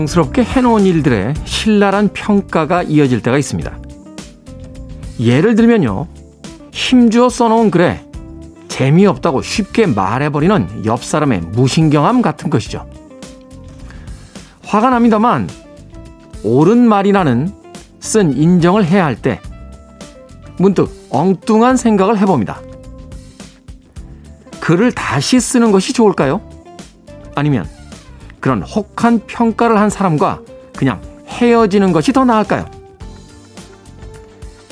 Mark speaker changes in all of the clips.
Speaker 1: 정성스럽게 해놓은 일들에 신랄한 평가가 이어질 때가 있습니다. 예를 들면요. 힘주어 써놓은 글에 재미없다고 쉽게 말해버리는 옆 사람의 무신경함 같은 것이죠. 화가 납니다만 옳은 말이라는 쓴 인정을 해야 할 때 문득 엉뚱한 생각을 해봅니다. 글을 다시 쓰는 것이 좋을까요? 아니면 그런 혹한 평가를 한 사람과 그냥 헤어지는 것이 더 나을까요?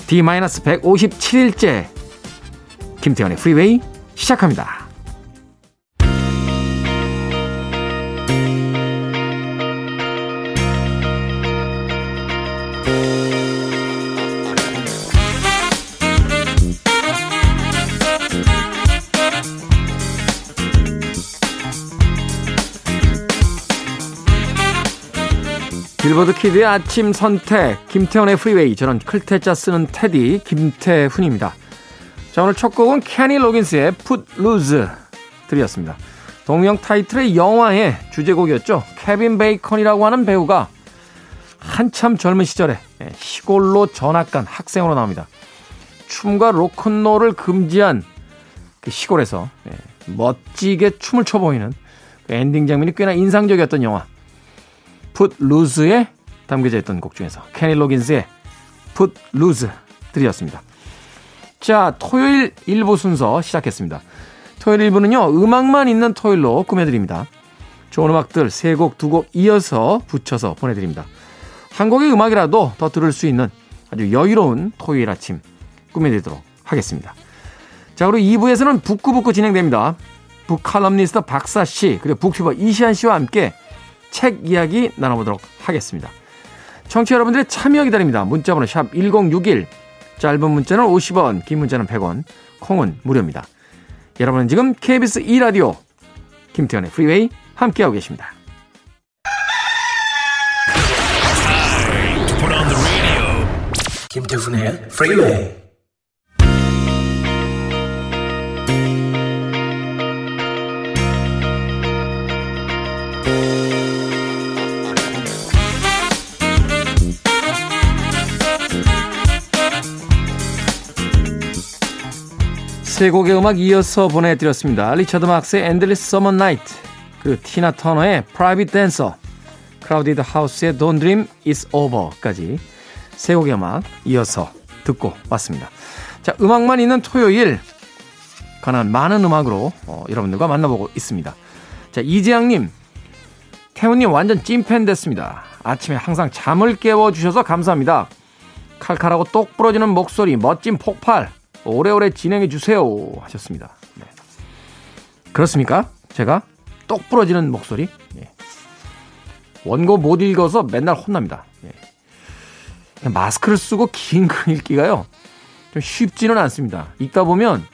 Speaker 1: D-157일째 김태현의 프리웨이 시작합니다. 빌보드 Kid의 아침 선택 김태훈의 Freeway 저는 클테짜 쓰는 테디 김태훈입니다. 자 오늘 첫 곡은 케니 로긴스의 Footloose 들으셨습니다. 동명 타이틀의 영화의 주제곡이었죠. 케빈 베이컨이라고 하는 배우가 한참 젊은 시절에 시골로 전학 간 학생으로 나옵니다. 춤과 로큰롤을 금지한 그 시골에서 멋지게 춤을 춰 보이는 그 엔딩 장면이 꽤나 인상적이었던 영화 Footloose에 담겨져 있던 곡 중에서 케니 로긴스의 Footloose 들으셨습니다. 자, 토요일 1부 순서 시작했습니다. 토요일 1부는요, 음악만 있는 토요일로 꾸며드립니다. 좋은 음악들 3곡, 2곡 이어서 붙여서 보내드립니다. 한 곡의 음악이라도 더 들을 수 있는 아주 여유로운 토요일 아침 꾸며드리도록 하겠습니다. 자, 그리고 2부에서는 북구북구 진행됩니다. 북칼럼니스트 박사씨, 그리고 북튜버 이시한 씨와 함께 책 이야기 나눠보도록 하겠습니다. 청취자 여러분들의 참여 기다립니다. 문자번호 샵 1061, 짧은 문자는 50원, 긴 문자는 100원, 콩은 무료입니다. 여러분은 지금 KBS 2라디오 김태훈의 Freeway 함께하고 계십니다.
Speaker 2: 김태훈의 Freeway
Speaker 1: 세 곡의 음악 이어서 보내드렸습니다. 리처드 막스의 Endless Summer Nights, 그리고 티나 터너의 Private Dancer, 크라우디드 하우스의 Don't Dream It's Over까지 세 곡의 음악 이어서 듣고 왔습니다. 자, 음악만 있는 토요일, 가난 많은 음악으로 어, 여러분들과 만나보고 있습니다. 자, 이재양님, 태훈님 완전 찐팬 됐습니다. 아침에 항상 잠을 깨워주셔서 감사합니다. 칼칼하고 똑 부러지는 목소리, 멋진 폭발, 오래오래 진행해 주세요 하셨습니다. 네. 그렇습니까? 제가 똑 부러지는 목소리? 예. 원고 못 읽어서 맨날 혼납니다. 예. 마스크를 쓰고 긴 글 읽기가요. 좀 쉽지는 않습니다. 읽다 보면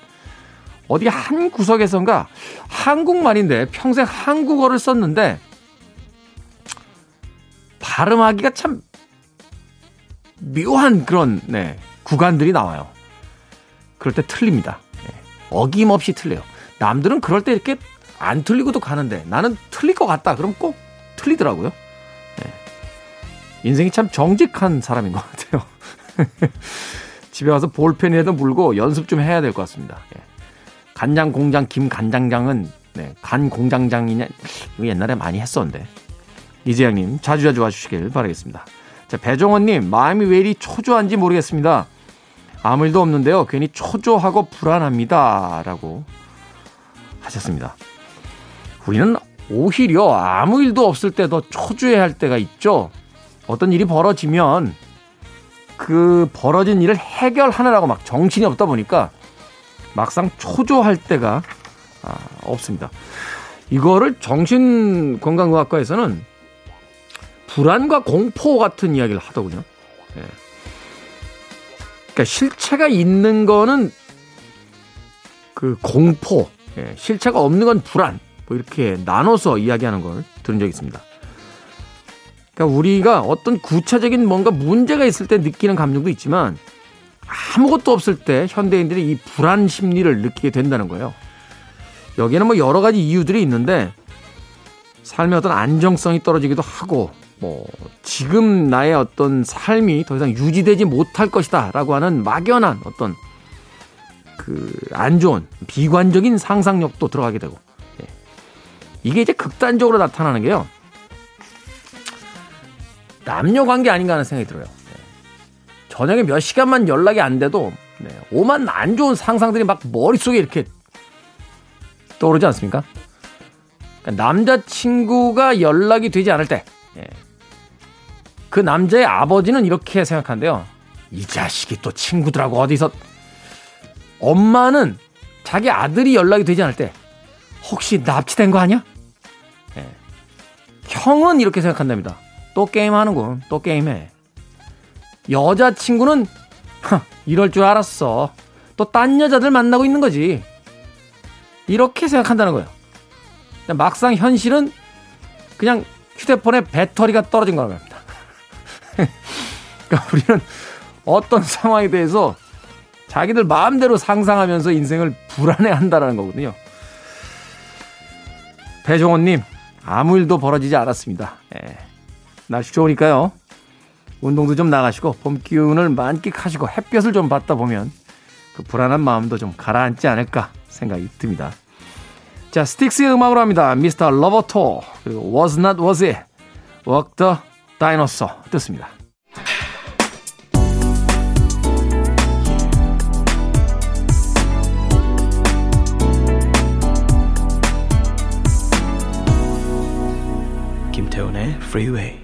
Speaker 1: 어디 한 구석에선가 한국말인데 평생 한국어를 썼는데 발음하기가 참 묘한 그런 네, 구간들이 나와요. 그럴 때 틀립니다. 네. 어김없이 틀려요. 남들은 그럴 때 이렇게 안 틀리고도 가는데 나는 틀릴 것 같다. 그럼 꼭 틀리더라고요. 네. 인생이 참 정직한 사람인 것 같아요. 집에 와서 볼펜이라도 물고 연습 좀 해야 될 것 같습니다. 예. 간장 공장 김 간장장은 네, 간 공장장이냐 이거 옛날에 많이 했었는데 이재양님 자주자주 와주시길 바라겠습니다. 자 배종원님 마음이 왜 이리 초조한지 모르겠습니다. 아무 일도 없는데요. 괜히 초조하고 불안합니다. 라고 하셨습니다. 우리는 오히려 아무 일도 없을 때 더 초조해 할 때가 있죠. 어떤 일이 벌어지면 그 벌어진 일을 해결하느라고 막 정신이 없다 보니까 막상 초조할 때가 아, 없습니다. 이거를 정신건강의학과에서는 불안과 공포 같은 이야기를 하더군요. 예. 그러니까 실체가 있는 거는 그 공포, 예, 실체가 없는 건 불안, 뭐 이렇게 나눠서 이야기하는 걸 들은 적이 있습니다. 그러니까 우리가 어떤 구체적인 뭔가 문제가 있을 때 느끼는 감정도 있지만 아무것도 없을 때 현대인들이 이 불안 심리를 느끼게 된다는 거예요. 여기에는 뭐 여러 가지 이유들이 있는데 삶의 어떤 안정성이 떨어지기도 하고 뭐 지금 나의 어떤 삶이 더 이상 유지되지 못할 것이다라고 하는 막연한 어떤 그 안 좋은 비관적인 상상력도 들어가게 되고 예. 이게 이제 극단적으로 나타나는 게요. 남녀 관계 아닌가 하는 생각이 들어요. 네. 저녁에 몇 시간만 연락이 안 돼도 네. 오만 안 좋은 상상들이 막 머릿속에 이렇게 떠오르지 않습니까? 그러니까 남자친구가 연락이 되지 않을 때, 예. 그 남자의 아버지는 이렇게 생각한대요. 이 자식이 또 친구들하고 어디서 엄마는 자기 아들이 연락이 되지 않을 때 혹시 납치된 거 아니야? 예. 형은 이렇게 생각한답니다. 또 게임하는군. 또 게임해. 여자친구는 이럴 줄 알았어. 또 딴 여자들 만나고 있는 거지. 이렇게 생각한다는 거예요. 막상 현실은 그냥 휴대폰에 배터리가 떨어진 거라고 합니다. 그러니까 우리는 어떤 상황에 대해서 자기들 마음대로 상상하면서 인생을 불안해한다라는 거거든요. 배종원님 아무 일도 벌어지지 않았습니다. 예. 날씨 좋으니까요. 운동도 좀 나가시고 봄 기운을 만끽하시고 햇볕을 좀 받다 보면 그 불안한 마음도 좀 가라앉지 않을까 생각이 듭니다. 자, 스틱스의 음악으로 합니다. Mr. Roboto 그리고 Was Not Was의 Walk the Dinosaur 듣습니다. 김태훈의 Freeway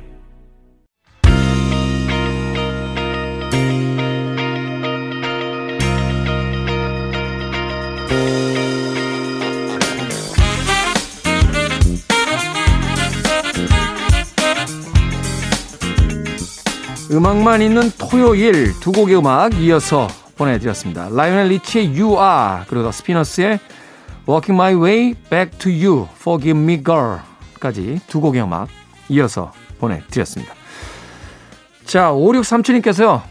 Speaker 1: 음악만 있는 토요일 두 곡의 음악 이어서 보내드렸습니다. 라이오넬 리치의 You Are 그리고 더 스피너스의 Walking My Way Back to You Forgive Me Girl 까지 두 곡의 음악 이어서 보내드렸습니다. 자 5637님께서요.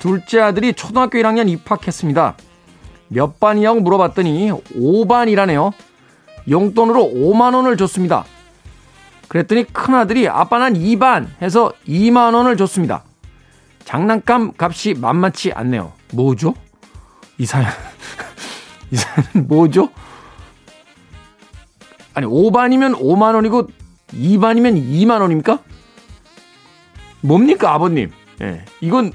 Speaker 1: 둘째 아들이 초등학교 1학년 입학했습니다. 몇 반이냐고 물어봤더니 5반이라네요. 용돈으로 5만 원을 줬습니다. 그랬더니 큰아들이 아빠 난 2반 해서 2만 원을 줬습니다. 장난감 값이 만만치 않네요. 뭐죠? 이 사연, 이 사연은 뭐죠? 아니, 5반이면 5만 원이고 2반이면 2만 원입니까? 뭡니까, 아버님? 예. 네, 이건,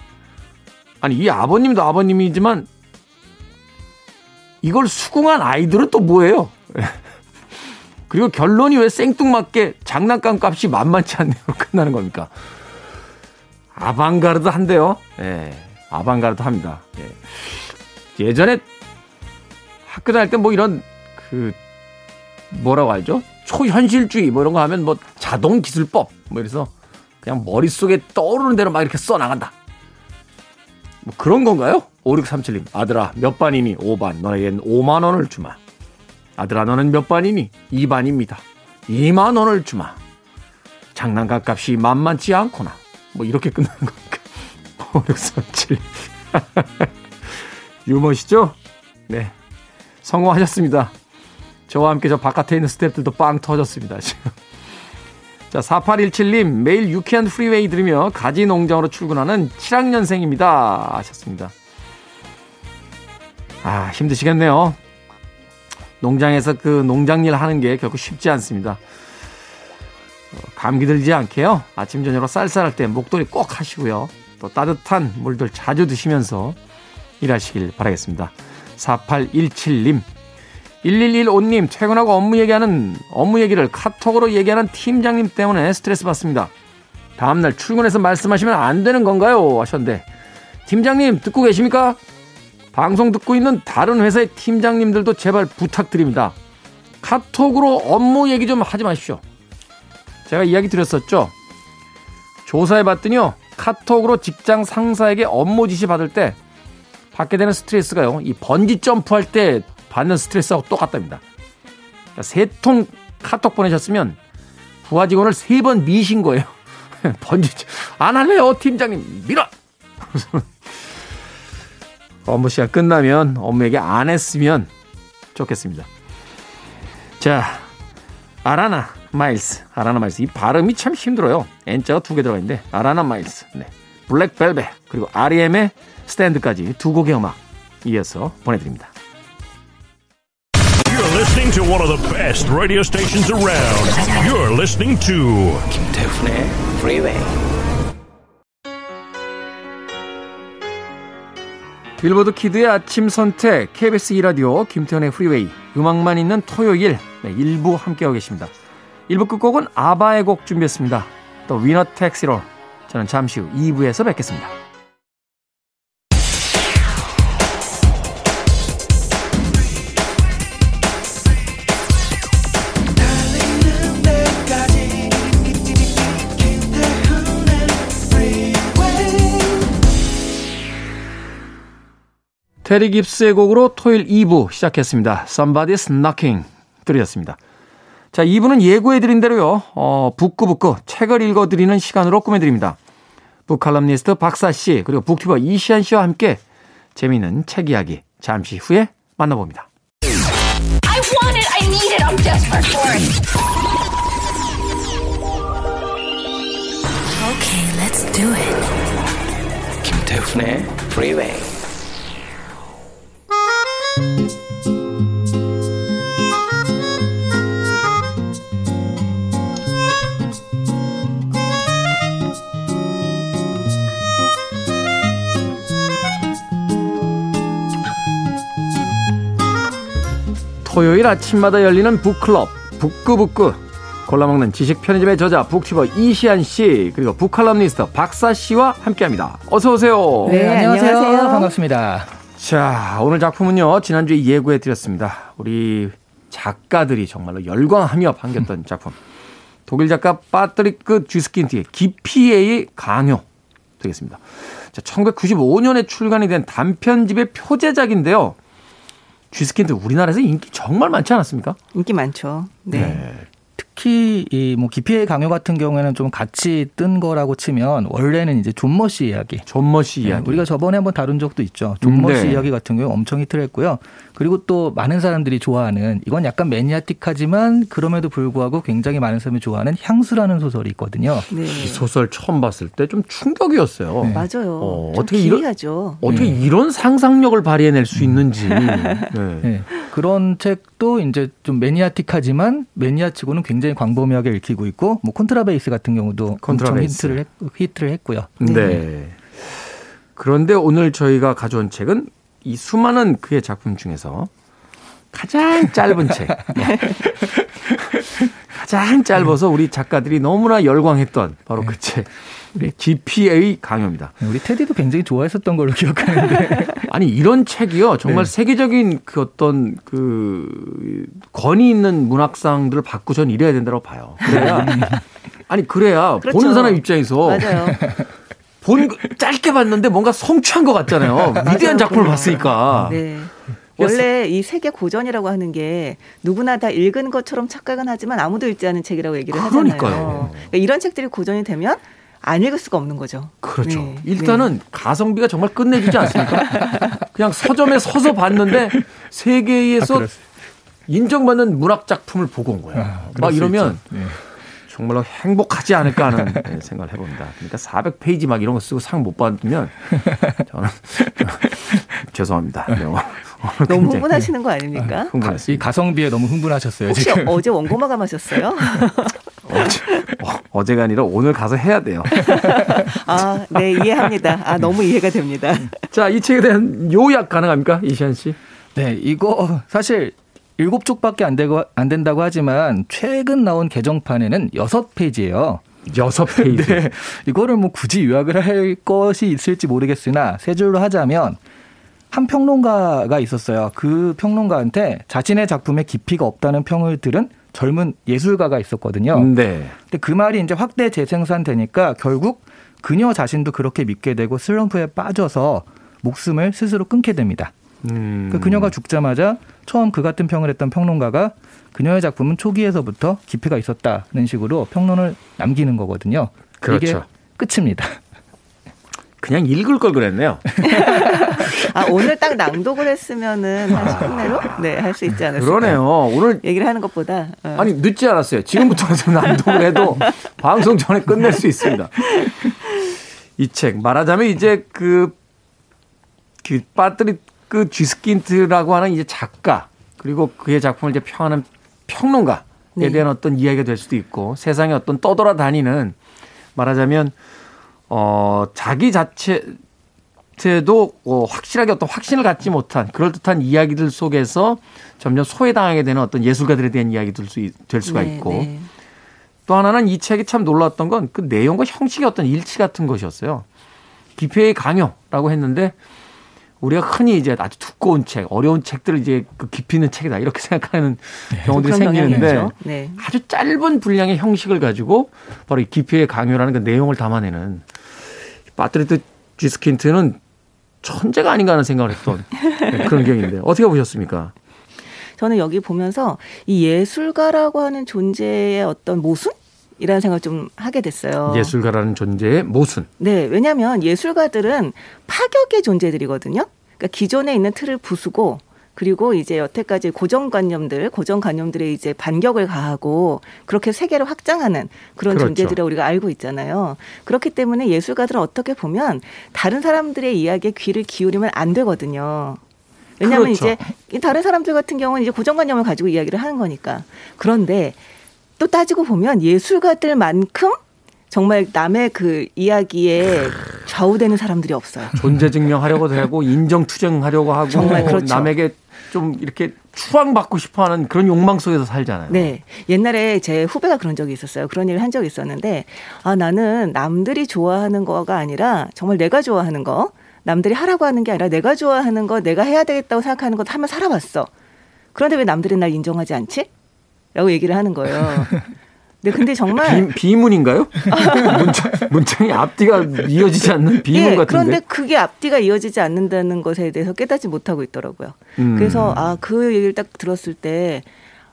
Speaker 1: 아니, 이 아버님도 아버님이지만 이걸 수긍한 아이들은 또 뭐예요? 그리고 결론이 왜 생뚱맞게 장난감 값이 만만치 않네요. 끝나는 겁니까? 아방가르드 한데요. 예. 아방가르드 합니다. 예. 예전에 학교 다닐 때 뭐 이런 그 뭐라고 하죠? 초현실주의 뭐 이런 거 하면 뭐 자동 기술법 뭐 이래서 그냥 머릿속에 떠오르는 대로 막 이렇게 써 나간다. 뭐 그런 건가요? 5637님. 아들아, 몇 반이니? 5반. 너에겐 5만 원을 주마. 아들아, 너는 몇 반이니? 2반입니다. 2만 원을 주마. 장난감 값이 만만치 않구나. 뭐 이렇게 끝나는 겁니까? 5637. 유머시죠? 네. 성공하셨습니다. 저와 함께 저 바깥에 있는 스탭들도 빵 터졌습니다. 지금. 자, 4817님, 매일 유쾌한 프리웨이 들으며 가지 농장으로 출근하는 7학년생입니다. 하셨습니다. 아, 힘드시겠네요. 농장에서 그 농장 일 하는 게 결코 쉽지 않습니다. 감기 들지 않게요. 아침 저녁으로 쌀쌀할 때 목도리 꼭 하시고요. 또 따뜻한 물들 자주 드시면서 일하시길 바라겠습니다. 4817님. 1115님, 퇴근하고 업무 얘기하는, 업무 얘기를 카톡으로 얘기하는 팀장님 때문에 스트레스 받습니다. 다음날 출근해서 말씀하시면 안 되는 건가요? 하셨는데, 팀장님, 듣고 계십니까? 방송 듣고 있는 다른 회사의 팀장님들도 제발 부탁드립니다. 카톡으로 업무 얘기 좀 하지 마십시오. 제가 이야기 드렸었죠. 조사해 봤더니요. 카톡으로 직장 상사에게 업무 지시 받을 때 받게 되는 스트레스가요. 이 번지 점프할 때 받는 스트레스하고 똑같답니다. 그러니까 세통 카톡 보내셨으면 부하 직원을 세 번 미신 거예요. 번지 안 할래요, 팀장님. 밀어. 업무 시간 끝나면 업무 얘기 안 했으면 좋겠습니다. 자, 아라나 마일스, 아라나 마일스. 이 발음이 참 힘들어요. N자가 두 개 들어가 있는데 아라나 마일스, 네. 블랙벨벳 그리고 REM의 스탠드까지 두 곡의 음악 이어서 보내드립니다.
Speaker 2: You're listening to one of the best radio stations around. You're listening to
Speaker 3: 김태훈의 Freeway.
Speaker 1: 빌보드 Kid의 아침 선택 KBS 2라디오 김태훈의 Freeway 음악만 있는 토요일 네, 일부 함께하고 계십니다. 1부 끝곡은 아바의 곡 준비했습니다. The Winner Takes It All 저는 잠시 후 2부에서 뵙겠습니다. 테리 깁스의 곡으로 토요일 2부 시작했습니다. Somebody's Knocking 들으셨습니다. 자, 2부는 예고해드린 대로요, 어, 북구북구 책을 읽어드리는 시간으로 꾸며드립니다. 북칼럼니스트 박사씨, 그리고 북튜버 이시안 씨와 함께 재미있는 책 이야기 잠시 후에 만나봅니다.
Speaker 4: I want it. I need it. I'm desperate for it.
Speaker 5: Okay, let's do it.
Speaker 3: 김태훈의 Freeway.
Speaker 1: 토요일 아침마다 열리는 북클럽 북구북구 골라먹는 지식 편의점의 저자 북튜버 이시안 씨 그리고 북칼럼니스트 박사 씨와 함께합니다. 어서 오세요.
Speaker 6: 네, 안녕하세요.
Speaker 7: 안녕하세요.
Speaker 6: 반갑습니다.
Speaker 1: 자 오늘 작품은요 지난주에 예고해 드렸습니다. 우리 작가들이 정말로 열광하며 반겼던 작품 독일 작가 파트리크 쥐스킨트의 깊이에의 강요 되겠습니다. 자 1995년에 출간이 된 단편집의 표제작인데요. 쥐스킨트 우리나라에서 인기 정말 많지 않았습니까?
Speaker 7: 인기 많죠. 네.
Speaker 6: 특히 이 뭐 깊이에의 강요 같은 경우에는 좀 같이 뜬 거라고 치면 원래는 이제 좀머 씨 이야기.
Speaker 1: 좀머 씨
Speaker 6: 네,
Speaker 1: 이야기.
Speaker 6: 우리가 저번에 한번 다룬 적도 있죠. 좀머 씨
Speaker 1: 네.
Speaker 6: 이야기 같은 경우 엄청 히트를 했고요. 그리고 또 많은 사람들이 좋아하는 이건 약간 매니아틱하지만 그럼에도 불구하고 굉장히 많은 사람이 좋아하는 향수라는 소설이 있거든요.
Speaker 7: 네.
Speaker 1: 이 소설 처음 봤을 때 좀 충격이었어요.
Speaker 6: 네.
Speaker 7: 맞아요.
Speaker 1: 어,
Speaker 7: 좀
Speaker 1: 어떻게 이런-
Speaker 7: 기이하죠.
Speaker 1: 어떻게
Speaker 6: 네.
Speaker 1: 이런 상상력을 발휘해낼 수 있는지. 네.
Speaker 6: 네. 그런 책도 이제 좀 매니아틱하지만 매니아치고는 굉장히 광범위하게 읽히고 있고 뭐 콘트라베이스 같은 경우도 엄청
Speaker 1: 콘트라베이스.
Speaker 6: 히트를, 했, 히트를 했고요.
Speaker 1: 네. 그런데 오늘 저희가 가져온 책은 이 수많은 그의 작품 중에서 가장 짧은 책. 네. 가장 짧아서 우리 작가들이 너무나 열광했던 바로 그 책. 우리 GPA 강요입니다.
Speaker 6: 우리 테디도 굉장히 좋아했었던 걸로 기억하는데
Speaker 1: 아니 이런 책이요 정말
Speaker 6: 네.
Speaker 1: 세계적인 그 어떤 그 권위 있는 문학상들을 받고 전 이래야 된다고 봐요. 그래야 아니 그래야
Speaker 7: 그렇죠.
Speaker 1: 보는 사람 입장에서
Speaker 7: 맞아요.
Speaker 1: 본 거- 짧게 봤는데 뭔가 성취한 것 같잖아요. 위대한 작품을. 봤으니까.
Speaker 7: 네.
Speaker 1: 그래서-
Speaker 7: 원래 이 세계 고전이라고 하는 게 누구나 다 읽은 것처럼 착각은 하지만 아무도 읽지 않은 책이라고 얘기를 하잖아요.
Speaker 1: 그러니까요.
Speaker 7: 그러니까 이런 책들이 고전이 되면 안 읽을 수가 없는 거죠.
Speaker 1: 그렇죠.
Speaker 7: 네.
Speaker 1: 일단은 가성비가 정말 끝내주지 않습니까? 그냥 서점에 서서 봤는데 세계에서
Speaker 6: 수-
Speaker 1: 인정받는 문학 작품을 보고 온 거예요.
Speaker 6: 아, 막수
Speaker 1: 이러면.
Speaker 6: 네.
Speaker 1: 정말로 행복하지 않을까 하는 네, 생각을 해봅니다. 그러니까 400페이지 막 이런 거 쓰고 상 못 받으면 저는 죄송합니다. 네, 오늘
Speaker 7: 너무 흥분하시는 거 아닙니까?
Speaker 6: 가, 이. 가성비에 너무 흥분하셨어요.
Speaker 7: 혹시
Speaker 6: 지금.
Speaker 7: 어제 원고 마감 하셨어요?
Speaker 1: 어제, 어, 어제가 아니라 오늘 가서 해야 돼요.
Speaker 7: 아, 네, 이해합니다. 아, 너무 이해가 됩니다.
Speaker 1: 자, 이 책에 대한 요약 가능합니까? 이시안 씨?
Speaker 6: 네, 이거 사실 일곱 쪽밖에 안 되고 안 된다고 하지만 최근 나온 개정판에는 여섯 페이지예요.
Speaker 1: 여섯 페이지.
Speaker 6: 네, 이거를 뭐 굳이 요약을 할 것이 있을지 모르겠으나 세 줄로 하자면 한 평론가가 있었어요. 그 평론가한테 자신의 작품에 깊이가 없다는 평을 들은 젊은 예술가가 있었거든요.
Speaker 1: 네.
Speaker 6: 근데 그 말이 이제 확대 재생산되니까 결국 그녀 자신도 그렇게 믿게 되고 슬럼프에 빠져서 목숨을 스스로 끊게 됩니다.
Speaker 1: 음.
Speaker 6: 그 그녀가 죽자마자 처음 그 같은 평을 했던 평론가가 그녀의 작품은 초기에서부터 깊이가 있었다는 식으로 평론을 남기는 거거든요.
Speaker 1: 그렇죠.
Speaker 6: 이게 끝입니다.
Speaker 1: 그냥 읽을 걸 그랬네요.
Speaker 7: 아 오늘 딱 낭독을 했으면은 한 10분 내로 네할 수 있지 않을까.
Speaker 1: 그러네요. 오늘
Speaker 7: 얘기를 하는 것보다 어.
Speaker 1: 아니 늦지 않았어요. 지금부터라도 낭독을 해도 방송 전에 끝낼 수 있습니다. 이 책 말하자면 이제 그, 그 빠뜨리 그 쥐스킨트라고 하는 이제 작가 그리고 그의 작품을 이제 평하는 평론가에
Speaker 7: 네.
Speaker 1: 대한 어떤 이야기가 될 수도 있고 세상에 어떤 떠돌아다니는 말하자면 어 자기 자체도 어, 확실하게 어떤 확신을 갖지 못한 그럴듯한 이야기들 속에서 점점 소외당하게 되는 어떤 예술가들에 대한 이야기들 수, 될 수가
Speaker 7: 네,
Speaker 1: 있고
Speaker 7: 네.
Speaker 1: 또 하나는 이 책이 참 놀랐던 건 그 내용과 형식의 어떤 일치 같은 것이었어요. 기표의 강요라고 했는데 우리가 흔히 이제 아주 두꺼운 책, 어려운 책들을 이제 그 깊이 있는 책이다 이렇게 생각하는 경우들이
Speaker 7: 그런 경향이
Speaker 1: 생기는데.
Speaker 7: 네.
Speaker 1: 아주 짧은 분량의 형식을 가지고 바로 이 기표의 강요라는 그 내용을 담아내는 파트리트 쥐스킨트는 천재가 아닌가 하는 생각을 했던 네, 그런 기억인데 어떻게 보셨습니까?
Speaker 7: 저는 여기 보면서 이 예술가라고 하는 존재의 어떤 모순? 이라는 생각을 좀 하게 됐어요.
Speaker 1: 예술가라는 존재의 모순.
Speaker 7: 네, 왜냐하면 예술가들은 파격의 존재들이거든요. 그러니까 기존에 있는 틀을 부수고 그리고 이제 여태까지 고정관념들, 고정관념들에 이제 반격을 가하고 그렇게 세계를 확장하는 그런
Speaker 1: 그렇죠.
Speaker 7: 존재들을 우리가 알고 있잖아요. 그렇기 때문에 예술가들은 어떻게 보면 다른 사람들의 이야기에 귀를 기울이면 안 되거든요. 왜냐하면
Speaker 1: 그렇죠.
Speaker 7: 이제 이 다른 사람들 같은 경우는 이제 고정관념을 가지고 이야기를 하는 거니까. 그런데 또 따지고 보면 예술가들만큼 정말 남의 그 이야기에 좌우되는 사람들이 없어요.
Speaker 1: 존재 증명하려고 하고 인정 투쟁하려고 하고
Speaker 7: 정말 그렇죠.
Speaker 1: 남에게 좀 이렇게 추앙받고 싶어하는 그런 욕망 속에서 살잖아요.
Speaker 7: 네. 옛날에 제 후배가 그런 적이 있었어요. 그런 일을 한 적이 있었는데, 아, 나는 남들이 좋아하는 거가 아니라 정말 내가 좋아하는 거, 남들이 하라고 하는 게 아니라 내가 좋아하는 거, 내가 해야 되겠다고 생각하는 것 하면 살아봤어. 그런데 왜 남들이 날 인정하지 않지? 라고 얘기를 하는 거예요. 네, 근데 정말.
Speaker 1: 비, 비문인가요? 문장, 문장이 앞뒤가 이어지지 않는 비문
Speaker 7: 예,
Speaker 1: 같은데.
Speaker 7: 그런데 그게 앞뒤가 이어지지 않는다는 것에 대해서 깨닫지 못하고 있더라고요.
Speaker 1: 음.
Speaker 7: 그래서 아 그 얘기를 딱 들었을 때,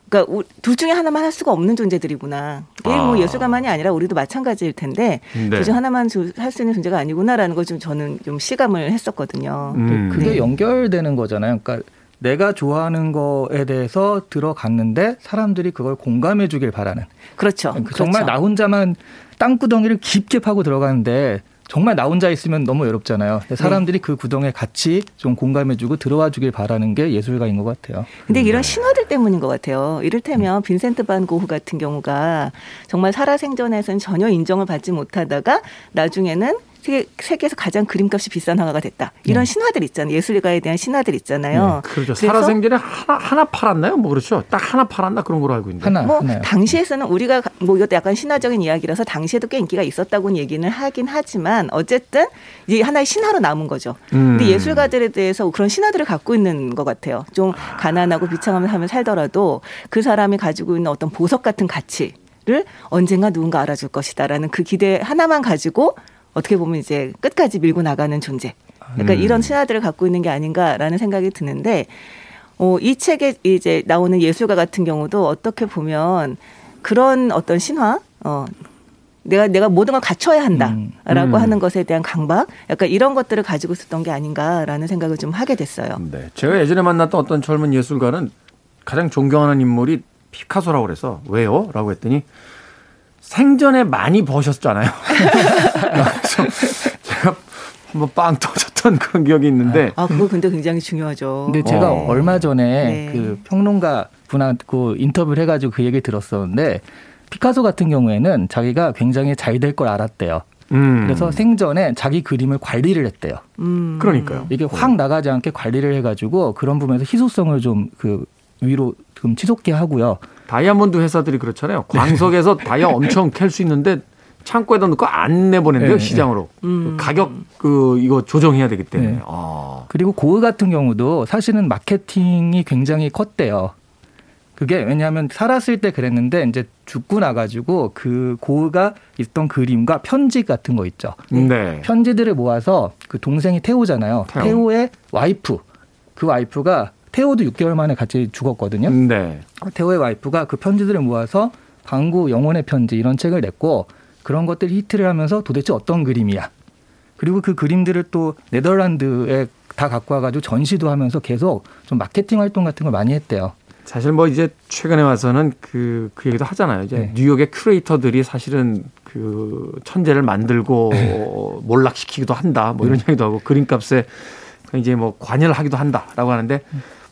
Speaker 7: 그러니까 우- 둘 중에 하나만 할 수가 없는 존재들이구나. 이게 뭐
Speaker 1: 아.
Speaker 7: 예술가만이 아니라 우리도 마찬가지일 텐데
Speaker 1: 네.
Speaker 7: 둘중 하나만 할 수 있는 존재가 아니구나라는 걸 좀 저는 좀 실감을 했었거든요.
Speaker 1: 음.
Speaker 6: 그게
Speaker 7: 네.
Speaker 6: 연결되는 거잖아요. 그러니까 내가 좋아하는 거에 대해서 들어갔는데 사람들이 그걸 공감해 주길 바라는.
Speaker 7: 그렇죠.
Speaker 6: 그 정말
Speaker 7: 그렇죠.
Speaker 6: 나 혼자만 땅구덩이를 깊게 파고 들어가는데 정말 나 혼자 있으면 너무 외롭잖아요. 근데 사람들이 그 구덩이에 같이 좀 공감해주고 들어와 주길 바라는 게 예술가인 것 같아요.
Speaker 7: 근데
Speaker 1: 네.
Speaker 7: 이런 신화들 때문인 것 같아요. 이를테면 빈센트 반 고흐 같은 경우가 정말 살아생전에서는 전혀 인정을 받지 못하다가 나중에는 세계, 세계에서 가장 그림값이 비싼 화가가 됐다. 이런 신화들 있잖아요. 예술가에 대한 신화들 있잖아요.
Speaker 1: 그렇죠.
Speaker 7: 그래서
Speaker 1: 살아생전에 하나, 하나 팔았나요? 뭐 그렇죠. 딱 하나 팔았나 그런 걸로 알고 있는데.
Speaker 6: 하나,
Speaker 7: 뭐
Speaker 6: 하나요.
Speaker 7: 당시에서는 우리가 가- 뭐 이것도 약간 신화적인 이야기라서 당시에도 꽤 인기가 있었다고는 얘기는 하긴 하지만 어쨌든 이게 하나의 신화로 남은 거죠.
Speaker 1: 음.
Speaker 7: 근데 예술가들에 대해서 그런 신화들을 갖고 있는 것 같아요. 좀 가난하고 비참하면 하면 살더라도 그 사람이 가지고 있는 어떤 보석 같은 가치 를 언젠가 누군가 알아줄 것이다라는 그 기대 하나만 가지고 어떻게 보면 이제 끝까지 밀고 나가는 존재. 그러니까
Speaker 1: 음.
Speaker 7: 이런 신화들을 갖고 있는 게 아닌가라는 생각이 드는데 어, 이 책에 이제 나오는 예술가 같은 경우도 어떻게 보면 그런 어떤 신화, 어, 내가 내가 모든 걸 갖춰야 한다라고
Speaker 1: 음. 음.
Speaker 7: 하는 것에 대한 강박, 약간 이런 것들을 가지고 있었던 게 아닌가라는 생각을 좀 하게 됐어요.
Speaker 1: 네. 제가 예전에 만났던 어떤 젊은 예술가는 가장 존경하는 인물이 피카소라고 그래서 왜요? 라고 했더니 생전에 많이 버셨잖아요. 그래서 제가 한번 빵 터졌던 그런 기억이 있는데
Speaker 7: 아, 그거 근데 굉장히 중요하죠.
Speaker 6: 근데 제가
Speaker 1: 어.
Speaker 6: 얼마 전에
Speaker 7: 네.
Speaker 6: 그 평론가 분하고 인터뷰를 해가지고 그 얘기 들었었는데 피카소 같은 경우에는 자기가 굉장히 잘 될 걸 알았대요.
Speaker 1: 음.
Speaker 6: 그래서 생전에 자기 그림을 관리를 했대요.
Speaker 7: 음.
Speaker 1: 그러니까요.
Speaker 6: 이게 확 나가지 않게 관리를 해가지고 그런 부분에서 희소성을 좀 그 위로 좀 치솟게 하고요.
Speaker 1: 다이아몬드 회사들이 그렇잖아요. 광석에서 다이아 엄청 캘 수 있는데 창고에다 넣고 안 내보낸대요
Speaker 6: 네,
Speaker 1: 시장으로.
Speaker 7: 음.
Speaker 1: 가격 그 이거 조정해야 되기 때문에.
Speaker 6: 네.
Speaker 1: 아.
Speaker 6: 그리고 고흐 같은 경우도 사실은 마케팅이 굉장히 컸대요. 그게 왜냐하면 살았을 때 그랬는데 이제 죽고 나가지고 그 고흐가 있던 그림과 편지 같은 거 있죠.
Speaker 1: 네.
Speaker 6: 편지들을 모아서 그 동생이 태호잖아요.
Speaker 1: 태호.
Speaker 6: 태호. 의 와이프. 그 와이프가 태호도 6개월 만에 같이 죽었거든요.
Speaker 1: 네.
Speaker 6: 태호의 와이프가 그 편지들을 모아서 방구 영혼의 편지 이런 책을 냈고 그런 것들이 히트를 하면서 도대체 어떤 그림이야. 그리고 그 그림들을 또 네덜란드에 다 갖고 와가지고 전시도 하면서 계속 좀 마케팅 활동 같은 걸 많이 했대요.
Speaker 1: 사실 뭐 이제 최근에 와서는 그, 그 얘기도 하잖아요. 이제
Speaker 6: 네.
Speaker 1: 뉴욕의 큐레이터들이 사실은 그 천재를 만들고
Speaker 6: 네.
Speaker 1: 몰락시키기도 한다. 뭐 이런 얘기도 하고 그림값에 이제 뭐 관여를 하기도 한다라고 하는데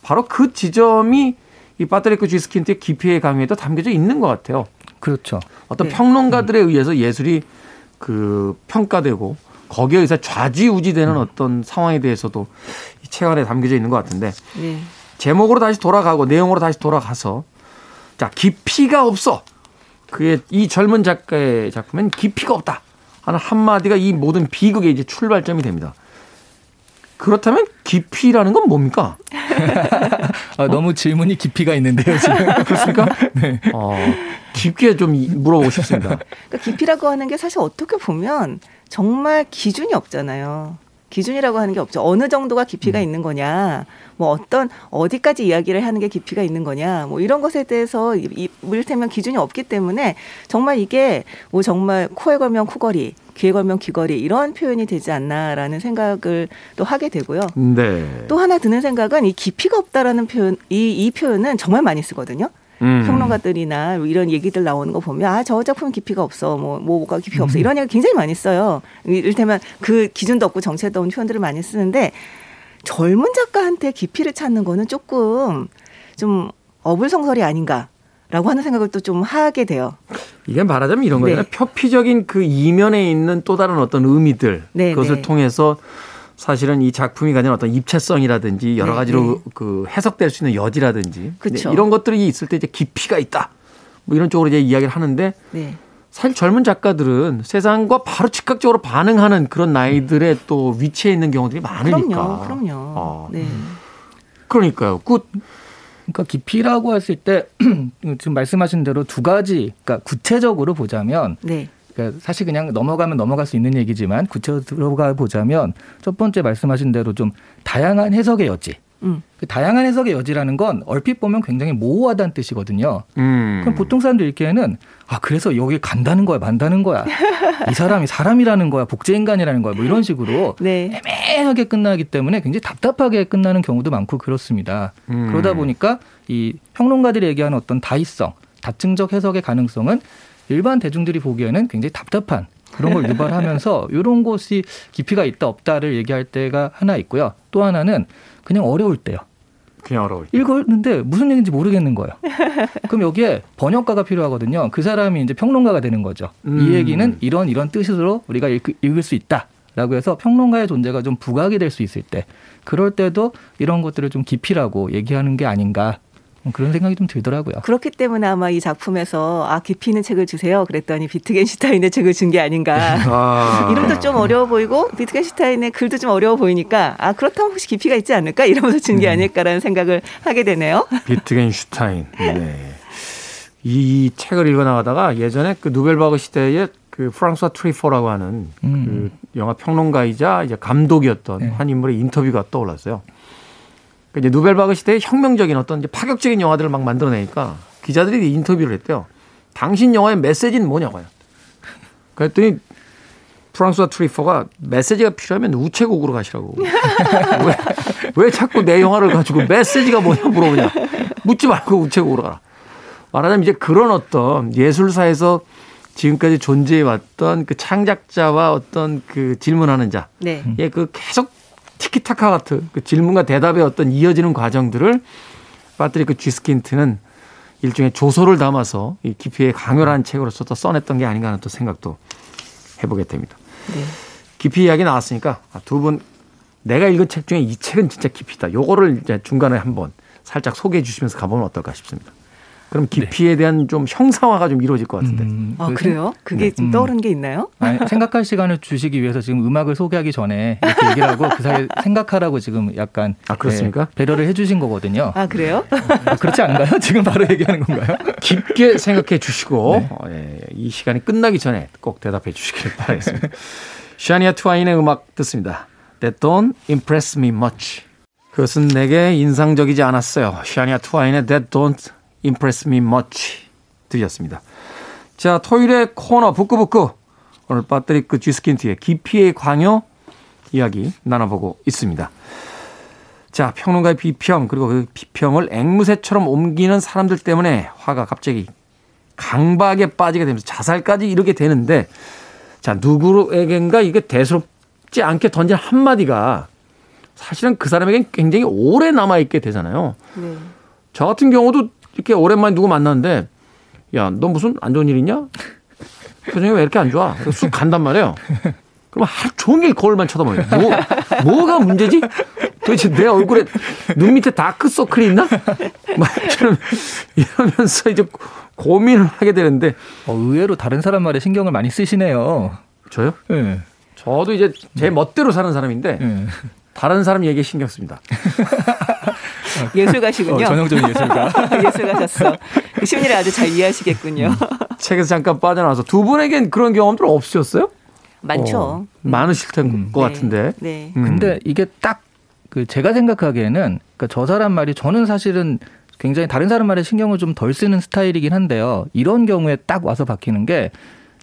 Speaker 1: 바로 그 지점이 이 파트리크 쥐스킨트의 깊이의 강요에도 담겨져 있는 것 같아요.
Speaker 6: 그렇죠.
Speaker 1: 어떤
Speaker 7: 네.
Speaker 1: 평론가들에 의해서 예술이 그 평가되고 거기에 의해서 좌지우지되는 어떤 상황에 대해서도 이책 안에 담겨져 있는 것 같은데
Speaker 7: 네.
Speaker 1: 제목으로 다시 돌아가고 내용으로 다시 돌아가서 자 깊이가 없어 그의 이 젊은 작가의 작품엔 깊이가 없다 하는 한마디가 이 모든 비극의 이제 출발점이 됩니다. 그렇다면 깊이라는 건 뭡니까?
Speaker 6: 아, 너무 질문이 깊이가 있는데요, 지금.
Speaker 1: 그렇습니까?
Speaker 6: 네.
Speaker 1: 어, 깊게 좀 이- 물어보고 싶습니다.
Speaker 7: 그러니까 깊이라고 하는 게 사실 어떻게 보면 정말 기준이 없잖아요. 기준이라고 하는 게 없죠. 어느 정도가 깊이가 있는 거냐, 뭐 어떤 어디까지 이야기를 하는 게 깊이가 있는 거냐, 뭐 이런 것에 대해서 이를테면 기준이 없기 때문에 정말 이게 뭐 정말 코에 걸면 코걸이, 귀에 걸면 귀걸이 이런 표현이 되지 않나라는 생각을 또 하게 되고요.
Speaker 1: 네.
Speaker 7: 또 하나 드는 생각은 이 깊이가 없다라는 표현, 이, 이 표현은 정말 많이 쓰거든요.
Speaker 1: 음.
Speaker 7: 평론가들이나 이런 얘기들 나오는 거 보면 아 저 작품 깊이가 없어 뭐 뭐가 깊이가 없어 이런 얘기 굉장히 많이 써요. 이를테면 그 기준도 없고 정체도 없는 표현들을 많이 쓰는데 젊은 작가한테 깊이를 찾는 거는 조금 좀 어불성설이 아닌가 라고 하는 생각을 또 좀 하게 돼요.
Speaker 1: 이게 말하자면 이런
Speaker 7: 네.
Speaker 1: 거예요. 표피적인 그 이면에 있는 또 다른 어떤 의미들
Speaker 7: 네,
Speaker 1: 그것을
Speaker 7: 네.
Speaker 1: 통해서 사실은 이 작품이 가진 어떤 입체성이라든지 여러
Speaker 7: 네,
Speaker 1: 가지로
Speaker 7: 네.
Speaker 1: 그 해석될 수 있는 여지라든지
Speaker 7: 그쵸.
Speaker 1: 네, 이런 것들이 있을 때 이제 깊이가 있다. 뭐 이런 쪽으로 이제 이야기를 하는데
Speaker 7: 네.
Speaker 1: 사실 젊은 작가들은 세상과 바로 즉각적으로 반응하는 그런 나이들의 또 위치에 있는 경우들이 많으니까.
Speaker 7: 그럼요, 그럼요.
Speaker 1: 어.
Speaker 7: 네.
Speaker 1: 그러니까요. 그
Speaker 6: 그러니까 깊이라고 했을 때 지금 말씀하신 대로 두 가지, 그러니까 구체적으로 보자면
Speaker 7: 네.
Speaker 6: 그러니까 사실 그냥 넘어가면 넘어갈 수 있는 얘기지만 구체적으로 들어가 보자면 첫 번째 말씀하신 대로 좀 다양한 해석의 여지.
Speaker 7: 음.
Speaker 6: 그 다양한 해석의 여지라는 건 얼핏 보면 굉장히 모호하다는 뜻이거든요.
Speaker 1: 음.
Speaker 6: 그럼 보통 사람들 읽기에는 아 그래서 여기 간다는 거야, 만다는 거야. 이 사람이 사람이라는 거야, 복제 인간이라는 거야, 뭐 이런 식으로
Speaker 7: 네.
Speaker 6: 애매하게 끝나기 때문에 굉장히 답답하게 끝나는 경우도 많고 그렇습니다.
Speaker 1: 음.
Speaker 6: 그러다 보니까 이 평론가들이 얘기하는 어떤 다이성, 다층적 해석의 가능성은 일반 대중들이 보기에는 굉장히 답답한 그런 걸 유발하면서 이런 것이 깊이가 있다 없다를 얘기할 때가 하나 있고요. 또 하나는 그냥 어려울 때요.
Speaker 1: 그냥 어려워.
Speaker 6: 읽었는데 무슨 얘기인지 모르겠는 거예요. 그럼 여기에 번역가가 필요하거든요. 그 사람이 이제 평론가가 되는 거죠.
Speaker 1: 음.
Speaker 6: 이 얘기는 이런 이런 뜻으로 우리가 읽, 읽을 수 있다 라고 해서 평론가의 존재가 좀 부각이 될 수 있을 때 그럴 때도 이런 것들을 좀 깊이라고 얘기하는 게 아닌가 뭐 그런 생각이 좀 들더라고요.
Speaker 7: 그렇기 때문에 아마 이 작품에서 아 깊이 있는 책을 주세요. 그랬더니 비트겐슈타인의 책을 준 게 아닌가.
Speaker 1: 아.
Speaker 7: 이름도 좀 어려워 보이고 비트겐슈타인의 글도 좀 어려워 보이니까 아 그렇다면 혹시 깊이가 있지 않을까 이러면서 준게 아닐까라는 생각을 하게 되네요.
Speaker 1: 비트겐슈타인. 네. 이 책을 읽어 나가다가 예전에 그 누벨바그 시대에 그 프랑스와 트리포라고 하는
Speaker 6: 음.
Speaker 1: 그 영화 평론가이자 이제 감독이었던
Speaker 6: 네.
Speaker 1: 한 인물의 인터뷰가 떠올랐어요. 그 이제 누벨바그 시대의 혁명적인 어떤 이제 파격적인 영화들을 막 만들어내니까 기자들이 인터뷰를 했대요. 당신 영화의 메시지는 뭐냐고요. 그랬더니 프랑스와 트리포가 메시지가 필요하면 우체국으로 가시라고. 왜, 왜 자꾸 내 영화를 가지고 메시지가 뭐냐 물어보냐. 묻지 말고 우체국으로 가라. 말하자면 이제 그런 어떤 예술사에서 지금까지 존재해 왔던 그 창작자와 어떤 그 질문하는 자.
Speaker 7: 네.
Speaker 1: 예, 그 계속 티키타카 같은 그 질문과 대답의 어떤 이어지는 과정들을 파트리크 쥐스킨트는 일종의 조소를 담아서 이 깊이의 강렬한 책으로서 또 써냈던 게 아닌가 하는 또 생각도 해보게 됩니다.
Speaker 7: 네.
Speaker 1: 깊이 이야기 나왔으니까 두 분 내가 읽은 책 중에 이 책은 진짜 깊이다. 요거를 이제 중간에 한번 살짝 소개해 주시면서 가보면 어떨까 싶습니다. 그럼 깊이에 대한 좀 형상화가 좀 이루어질 것 같은데.
Speaker 6: 음, 아그
Speaker 7: 그래요? 그게 좀
Speaker 6: 음.
Speaker 7: 떠오르는 게 있나요?
Speaker 6: 아니, 생각할 시간을 주시기 위해서 지금 음악을 소개하기 전에 이렇게 얘기를 하고 그 사이에 생각하라고 지금 약간
Speaker 1: 아, 그렇습니까?
Speaker 6: 네, 배려를 해주신 거거든요.
Speaker 7: 아 그래요?
Speaker 6: 아, 그렇지 않은가요? 지금 바로 얘기하는 건가요?
Speaker 1: 깊게 생각해 주시고
Speaker 6: 네.
Speaker 1: 어, 예, 이 시간이 끝나기 전에 꼭 대답해 주시길 바라겠습니다. 샤니아 트와인의 음악 듣습니다. That don't impress me much. 그것은 내게 인상적이지 않았어요. 샤니아 트와인의 That don't impress me much 들렸습니다. 자, 토요일의 코너 북구북구 오늘 빠뜨리크 쥐스킨트의 깊이의 광요 이야기 나눠보고 있습니다. 자, 평론가의 비평, 그리고 그 비평을 앵무새처럼 옮기는 사람들 때문에 화가 갑자기 강박에 빠지게 되면서 자살까지 이르게 되는데, 자, 누구에겐가 이게 대수롭지 않게 던진 한마디가 사실은 그 사람에겐 굉장히 오래 남아있게 되잖아요.
Speaker 7: 네.
Speaker 1: 저 같은 경우도 이렇게 오랜만에 누구 만났는데, 야, 너 무슨 안 좋은 일 있냐? 표정이 왜 이렇게 안 좋아? 쑥 간단 말이에요. 그럼 하루 종일 거울만 쳐다봐요. 뭐, 뭐가 문제지? 도대체 내 얼굴에 눈 밑에 다크서클이 있나? 막 이러면서 이제 고민을 하게 되는데,
Speaker 6: 어, 의외로 다른 사람 말에 신경을 많이 쓰시네요.
Speaker 1: 저요?
Speaker 6: 예.
Speaker 1: 저도 이제 제 멋대로 사는 사람인데,
Speaker 6: 예.
Speaker 1: 다른 사람 얘기에 신경 씁니다.
Speaker 7: 예술가시군요.
Speaker 6: 어, 전형적인 예술가.
Speaker 7: 예술가셨어. 그 심리를 아주 잘 이해하시겠군요.
Speaker 1: 책에서 잠깐 빠져나와서 두 분에겐 그런 경험들 없으셨어요?
Speaker 7: 많죠.
Speaker 1: 어, 많으실 텐
Speaker 6: 음.
Speaker 1: 것
Speaker 7: 네.
Speaker 1: 같은데.
Speaker 7: 네.
Speaker 1: 음.
Speaker 6: 근데 이게 딱 그 제가 생각하기에는 그러니까 저 사람 말이 저는 사실은 굉장히 다른 사람 말에 신경을 좀 덜 쓰는 스타일이긴 한데요. 이런 경우에 딱 와서 박히는 게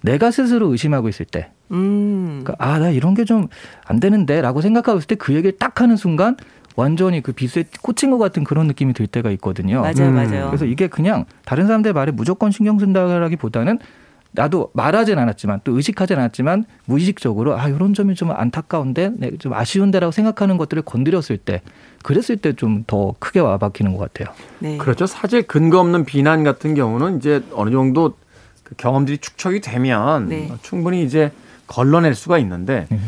Speaker 6: 내가 스스로 의심하고 있을 때,
Speaker 7: 음.
Speaker 6: 그러니까 아 나 이런 게 좀 안 되는데 라고 생각하고 있을 때 그 얘기를 딱 하는 순간 완전히 그 비수에 꽂힌 것 같은 그런 느낌이 들 때가 있거든요.
Speaker 7: 맞아요,
Speaker 1: 음.
Speaker 7: 맞아요.
Speaker 6: 그래서 이게 그냥 다른 사람들 말에 무조건 신경 쓴다라기보다는 나도 말하진 않았지만 또 의식하진 않았지만 무의식적으로 아 이런 점이 좀 안타까운데 네, 좀 아쉬운데라고 생각하는 것들을 건드렸을 때 그랬을 때 좀 더 크게 와박히는 것 같아요.
Speaker 7: 네.
Speaker 1: 그렇죠. 사실 근거 없는 비난 같은 경우는 이제 어느 정도 그 경험들이 축적이 되면
Speaker 7: 네.
Speaker 1: 충분히 이제 걸러낼 수가 있는데
Speaker 6: 네.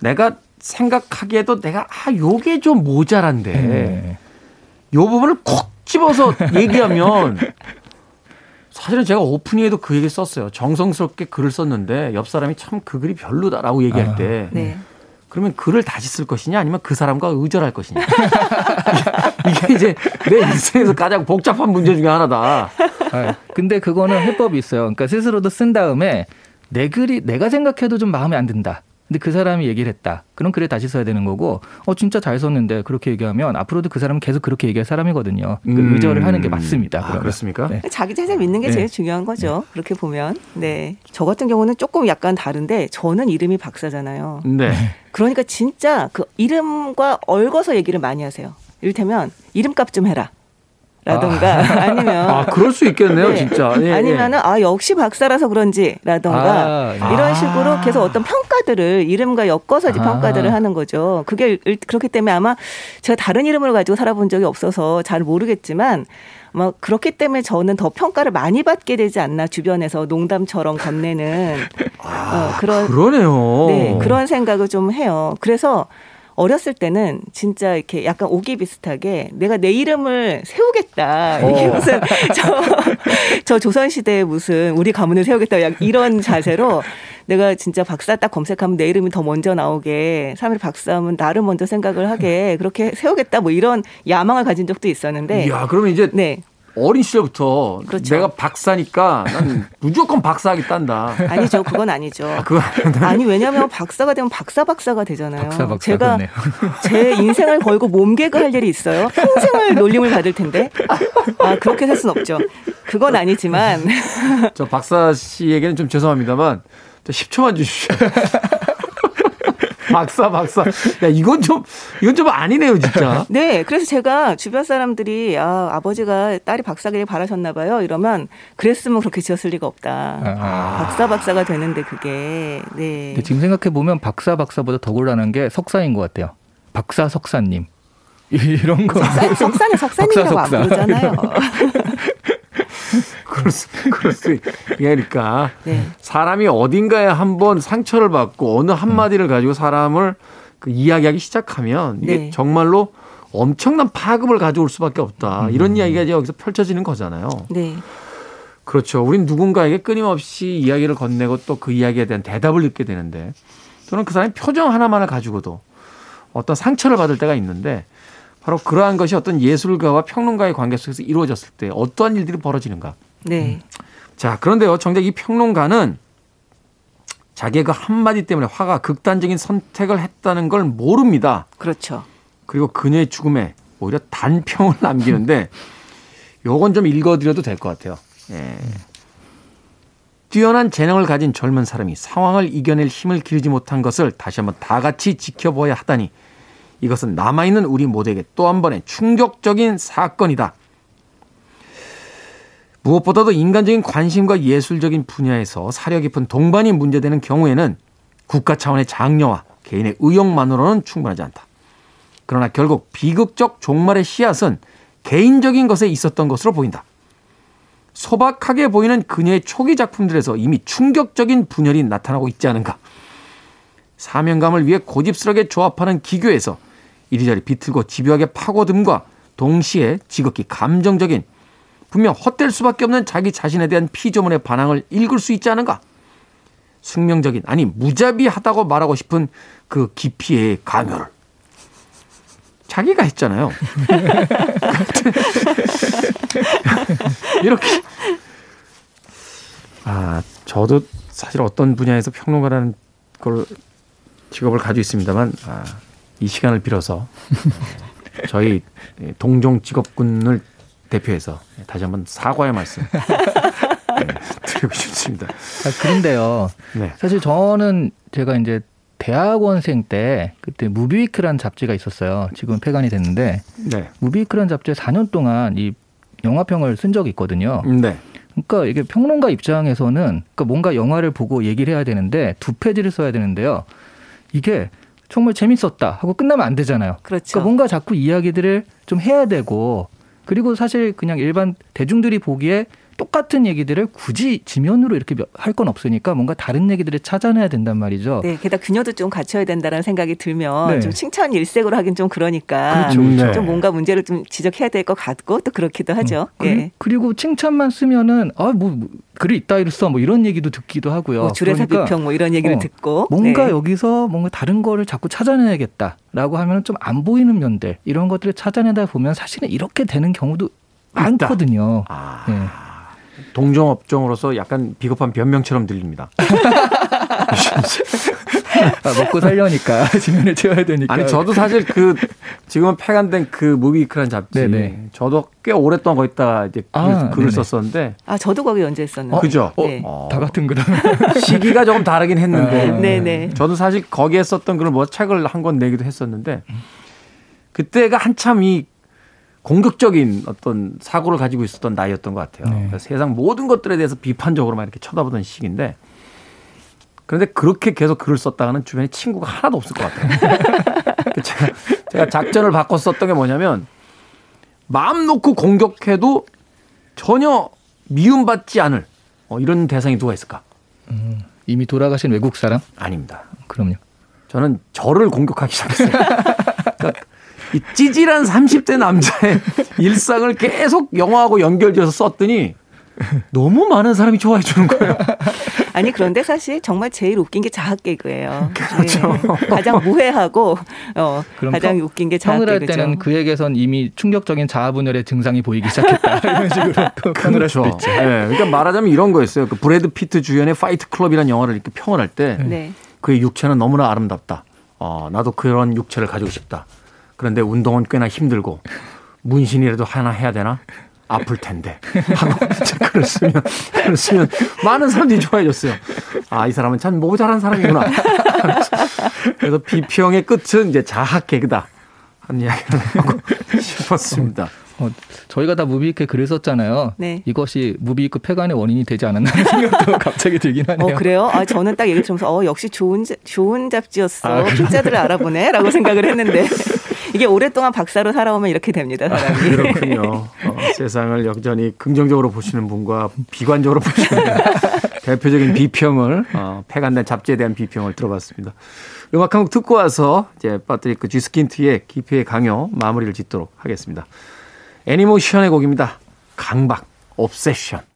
Speaker 1: 내가 생각하기에도 내가 아 요게 좀 모자란데
Speaker 6: 네.
Speaker 1: 요 부분을 콕 집어서 얘기하면 사실은 제가 오프닝에도 그 얘기 썼어요. 정성스럽게 글을 썼는데 옆 사람이 참 그 글이 별로다라고 얘기할
Speaker 6: 아,
Speaker 1: 때
Speaker 7: 네.
Speaker 1: 그러면 글을 다시 쓸 것이냐 아니면 그 사람과 의절할 것이냐. 이게 이제 내 인생에서 가장 복잡한 문제 중에 하나다.
Speaker 6: 아, 근데 그거는 해법이 있어요. 그러니까 스스로도 쓴 다음에 내 글이 내가 생각해도 좀 마음에 안 든다. 근데 그 사람이 얘기를 했다. 그럼 글을 다시 써야 되는 거고, 어 진짜 잘 썼는데 그렇게 얘기하면 앞으로도 그 사람은 계속 그렇게 얘기할 사람이거든요. 그
Speaker 1: 음.
Speaker 6: 의절을 하는 게 맞습니다.
Speaker 1: 아. 그렇습니까?
Speaker 6: 네.
Speaker 7: 자기 자신 믿는 게
Speaker 6: 네.
Speaker 7: 제일 중요한 거죠. 그렇게 보면. 네. 저 같은 경우는 조금 약간 다른데 저는 이름이 박사잖아요.
Speaker 1: 네.
Speaker 7: 그러니까 진짜 그 이름과 얽어서 얘기를 많이 하세요. 이를테면 이름값 좀 해라. 라던가 아. 니면
Speaker 1: 아, 그럴 수 있겠네요, 진짜. 예, 예.
Speaker 7: 아니면은 아 역시 박사라서 그런지 라던가
Speaker 6: 아, 예.
Speaker 7: 이런
Speaker 1: 아.
Speaker 7: 식으로 계속 어떤 평가들을 이름과 엮어서 이제
Speaker 6: 아.
Speaker 7: 평가들을 하는 거죠. 그게 일- 그렇기 때문에 아마 제가 다른 이름을 가지고 살아본 적이 없어서 잘 모르겠지만 아마 그렇기 때문에 저는 더 평가를 많이 받게 되지 않나 주변에서 농담처럼 건네는 어, 그런
Speaker 1: 그러네요.
Speaker 7: 네, 그런 생각을 좀 해요. 그래서 어렸을 때는 진짜 이렇게 약간 오기 비슷하게 내가 내 이름을 세우겠다. 이게
Speaker 6: 어.
Speaker 7: 무슨 저, 저 조선시대에 무슨 우리 가문을 세우겠다. 약 이런 자세로 내가 진짜 박사 딱 검색하면 내 이름이 더 먼저 나오게 사람들이 박사하면 나를 먼저 생각을 하게 그렇게 세우겠다. 뭐 이런 야망을 가진 적도 있었는데.
Speaker 1: 이야, 그러면 이제
Speaker 7: 네.
Speaker 1: 어린 시절부터
Speaker 7: 그렇죠.
Speaker 1: 내가 박사니까 난 무조건 박사하겠단다.
Speaker 7: 아니죠. 그건 아니죠.
Speaker 1: 아, 아니야.
Speaker 7: 아니 왜냐하면 박사가 되면 박사 박사가 되잖아요.
Speaker 6: 박사, 박사,
Speaker 7: 제가
Speaker 6: 그렇네요.
Speaker 7: 제 인생을 걸고 몸개그 할 일이 있어요. 평생을 놀림을 받을 텐데. 아 그렇게 살 수는 없죠. 그건 아니지만
Speaker 1: 저 박사 씨에게는 좀 죄송합니다만 저 10초만 주십시오. 박사, 박사. 야, 이건 좀, 이건 좀 아니네요, 진짜.
Speaker 7: 네 그래서 제가 주변 사람들이 아 아버지가 딸이 박사길 바라셨나 봐요. 이러면 그랬으면 그렇게 지었을 리가 없다.
Speaker 6: 아.
Speaker 7: 박사 박사가 되는데 그게 네.
Speaker 6: 지금 생각해 보면 박사 박사보다 더 곤란한 게 석사인 것 같아요. 박사 석사님 이런 거.
Speaker 7: 석사, 석사는 석사님이라고 안
Speaker 6: 석사.
Speaker 7: 부르잖아요.
Speaker 1: 그럴 수, 그럴 수, 그러니까.
Speaker 7: 네.
Speaker 1: 사람이 어딘가에 한번 상처를 받고 어느 한마디를 가지고 사람을 그 이야기하기 시작하면 이게
Speaker 7: 네.
Speaker 1: 정말로 엄청난 파급을 가져올 수밖에 없다. 이런 이야기가 이제 여기서 펼쳐지는 거잖아요.
Speaker 7: 네.
Speaker 1: 그렇죠. 우린 누군가에게 끊임없이 이야기를 건네고 또 그 이야기에 대한 대답을 듣게 되는데 저는 그 사람의 표정 하나만을 가지고도 어떤 상처를 받을 때가 있는데 바로 그러한 것이 어떤 예술가와 평론가의 관계 속에서 이루어졌을 때 어떠한 일들이 벌어지는가.
Speaker 7: 네.
Speaker 1: 자, 그런데요. 정작 이 평론가는 자기의 그 한마디 때문에 화가 극단적인 선택을 했다는 걸 모릅니다.
Speaker 7: 그렇죠.
Speaker 1: 그리고 그녀의 죽음에 오히려 단평을 남기는데 요건 좀 읽어드려도 될 것 같아요. 예. 뛰어난 재능을 가진 젊은 사람이 상황을 이겨낼 힘을 기르지 못한 것을 다시 한번 다 같이 지켜보아야 하다니 이것은 남아있는 우리 모두에게 또 한 번의 충격적인 사건이다. 무엇보다도 인간적인 관심과 예술적인 분야에서 사려 깊은 동반이 문제되는 경우에는 국가 차원의 장려와 개인의 의욕만으로는 충분하지 않다. 그러나 결국 비극적 종말의 씨앗은 개인적인 것에 있었던 것으로 보인다. 소박하게 보이는 그녀의 초기 작품들에서 이미 충격적인 분열이 나타나고 있지 않은가. 사명감을 위해 고집스럽게 조합하는 기교에서 이리저리 비틀고 집요하게 파고듦과 동시에 지극히 감정적인 분명 헛될 수밖에 없는 자기 자신에 대한 피조물의 반항을 읽을 수 있지 않은가? 숙명적인 아니 무자비하다고 말하고 싶은 그 깊이의 강요를 자기가 했잖아요. 이렇게 아 저도 사실 어떤 분야에서 평론가라는 걸 직업을 가지고 있습니다만 아, 이 시간을 빌어서 저희 동종 직업군을 대표해서 다시 한번 사과의 말씀 네, 드리고 싶습니다.
Speaker 6: 아, 그런데요.
Speaker 1: 네.
Speaker 6: 사실 저는 제가 이제 대학원생 때 그때 무비위크라는 잡지가 있었어요. 지금 폐간이 됐는데
Speaker 1: 네.
Speaker 6: 무비위크라는 잡지에 4년 동안 이 영화평을 쓴 적이 있거든요.
Speaker 1: 네.
Speaker 6: 그러니까 이게 평론가 입장에서는 그러니까 뭔가 영화를 보고 얘기를 해야 되는데 두 페이지를 써야 되는데요. 이게 정말 재밌었다 하고 끝나면 안 되잖아요.
Speaker 7: 그렇죠.
Speaker 6: 그러니까 뭔가 자꾸 이야기들을 좀 해야 되고 그리고 사실 그냥 일반 대중들이 보기에 똑같은 얘기들을 굳이 지면으로 이렇게 할 건 없으니까 뭔가 다른 얘기들을 찾아내야 된단 말이죠.
Speaker 7: 네, 게다가 그녀도 좀 갖춰야 된다라는 생각이 들면
Speaker 6: 네.
Speaker 7: 좀 칭찬 일색으로 하긴 좀 그러니까
Speaker 1: 그렇죠, 그렇죠.
Speaker 7: 좀 뭔가 문제를 좀 지적해야 될 것 같고 또 그렇기도 하죠.
Speaker 6: 그,
Speaker 7: 예.
Speaker 6: 그리고 칭찬만 쓰면은 아뭐 뭐, 글이 있다 이랬어 뭐 이런 얘기도 듣기도 하고요.
Speaker 7: 뭐 줄에서
Speaker 6: 그러니까
Speaker 7: 비평 뭐 이런 얘기를
Speaker 6: 어,
Speaker 7: 듣고
Speaker 6: 뭔가
Speaker 7: 네.
Speaker 6: 여기서 뭔가 다른 거를 자꾸 찾아내야겠다라고 하면 좀 안 보이는 면들 이런 것들을 찾아내다 보면 사실은 이렇게 되는 경우도 많거든요.
Speaker 1: 아,
Speaker 6: 네.
Speaker 1: 동종업종으로서 약간 비겁한 변명처럼 들립니다.
Speaker 6: 아, 먹고 살려니까 지면을 채워야 되니까.
Speaker 1: 아니 저도 사실 그 지금은 폐간된 그 무비크란 잡지
Speaker 6: 네네.
Speaker 1: 저도 꽤 오랫동안 거기다 이제
Speaker 6: 아,
Speaker 1: 글을,
Speaker 6: 네네.
Speaker 1: 썼었는데
Speaker 7: 아 저도 거기 연재했었는데.
Speaker 1: 그죠?
Speaker 6: 어,
Speaker 7: 네.
Speaker 1: 어,
Speaker 6: 다 같은 거다.
Speaker 1: 시기가 조금 다르긴 했는데
Speaker 6: 아,
Speaker 7: 네네.
Speaker 1: 저도 사실 거기에 썼던 글을 뭐 책을 한 권 내기도 했었는데 그때가 한참 이 공격적인 어떤 사고를 가지고 있었던 나이였던 것 같아요.
Speaker 6: 네.
Speaker 1: 그래서 세상 모든 것들에 대해서 비판적으로만 이렇게 쳐다보던 시기인데 그런데 그렇게 계속 글을 썼다가는 주변에 친구가 하나도 없을 것 같아요. 제가, 제가 작전을 바꿔 썼던 게 뭐냐면 마음 놓고 공격해도 전혀 미움받지 않을 어, 이런 대상이 누가 있을까?
Speaker 6: 이미 돌아가신 외국 사람?
Speaker 1: 아닙니다.
Speaker 6: 그럼요.
Speaker 1: 저는 저를 공격하기 시작했어요. 그러니까 이 찌질한 30대 남자의 일상을 계속 영화하고 연결지어서 썼더니 너무 많은 사람이 좋아해 주는 거예요.
Speaker 7: 아니 그런데 사실 정말 제일 웃긴 게 자학 개그예요.
Speaker 1: 그렇죠.
Speaker 7: 네. 가장 무해하고 어,
Speaker 6: 그럼
Speaker 7: 가장
Speaker 6: 평-
Speaker 7: 웃긴 게 자학
Speaker 6: 평을 할
Speaker 7: 개그죠.
Speaker 6: 때는 그에게선 이미 충격적인 자아분열의 증상이 보이기 시작했다. 이런 식으로 또 평을 할 수도 있죠.
Speaker 1: 예, 그러니까 말하자면 이런 거였어요. 그 브래드 피트 주연의 파이트 클럽이라는 영화를 이렇게 평을 할때
Speaker 7: 네.
Speaker 1: 그의 육체는 너무나 아름답다. 어, 나도 그런 육체를 가지고 싶다. 그런데 운동은 꽤나 힘들고 문신이라도 하나 해야 되나? 아플 텐데. 하고 글을 쓰면, 글을 쓰면 많은 사람들이 좋아해 줬어요. 아, 이 사람은 참 모자란 사람이구나. 그래서 비평의 끝은 이제 자학 개그다. 한 이야기를 하고 싶었습니다.
Speaker 6: 어, 저희가 다 무비익에 글을 썼잖아요.
Speaker 7: 네.
Speaker 6: 이것이 무비익 폐간의 원인이 되지 않았나 생각도 갑자기 들긴 하네요.
Speaker 7: 어 그래요? 아 저는 딱 얘기 들으면서 어 역시 좋은 자- 좋은 잡지였어.
Speaker 6: 아?
Speaker 7: 필자들을 알아보네라고 생각을 했는데 이게 오랫동안 박사로 살아오면 이렇게 됩니다 사람이.
Speaker 1: 그렇군요. 어, 세상을 여전히 긍정적으로 보시는 분과 비관적으로 보시는 분. 대표적인 비평을 어, 폐간된 잡지에 대한 비평을 들어봤습니다. 음악 한 곡 듣고 와서 이제 빠트리크 쥐스킨트의 기피의 강요 마무리를 짓도록 하겠습니다. 애니모션의 곡입니다. 강박,
Speaker 2: obsession.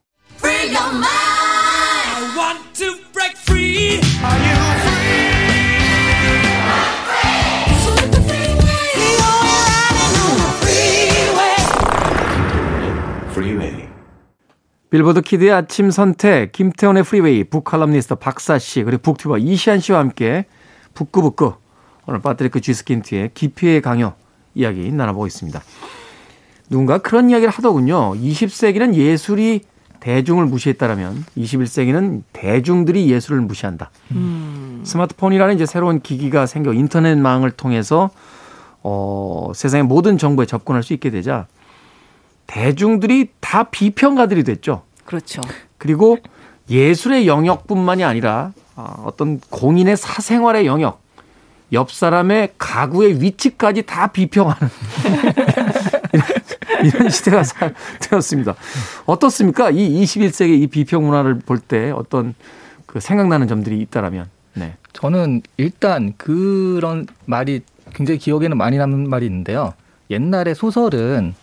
Speaker 1: 빌보드 키드의 아침 선택, 김태원의 프리웨이, 북칼럼니스트 박사 씨, 그리고 북튜버 이시한 씨와 함께 북구북구 오늘 파트리크 쥐스킨트의 깊이에의 강요 이야기 나눠보고 있습니다. 누군가 그런 이야기를 하더군요. 20세기는 예술이 대중을 무시했다라면 21세기는 대중들이 예술을 무시한다. 스마트폰이라는 이제 새로운 기기가 생겨 인터넷망을 통해서 어, 세상의 모든 정보에 접근할 수 있게 되자 대중들이 다 비평가들이 됐죠.
Speaker 7: 그렇죠.
Speaker 1: 그리고 예술의 영역뿐만이 아니라 어, 어떤 공인의 사생활의 영역, 옆 사람의 가구의 위치까지 다 비평하는 이런, 이런 시대가 사- 되었습니다. 어떻습니까? 이 21세기 이 비평 문화를 볼 때 어떤 그 생각나는 점들이 있다라면, 네.
Speaker 6: 저는 일단 그런 말이 굉장히 기억에는 많이 남는 말이 있는데요. 옛날에 소설은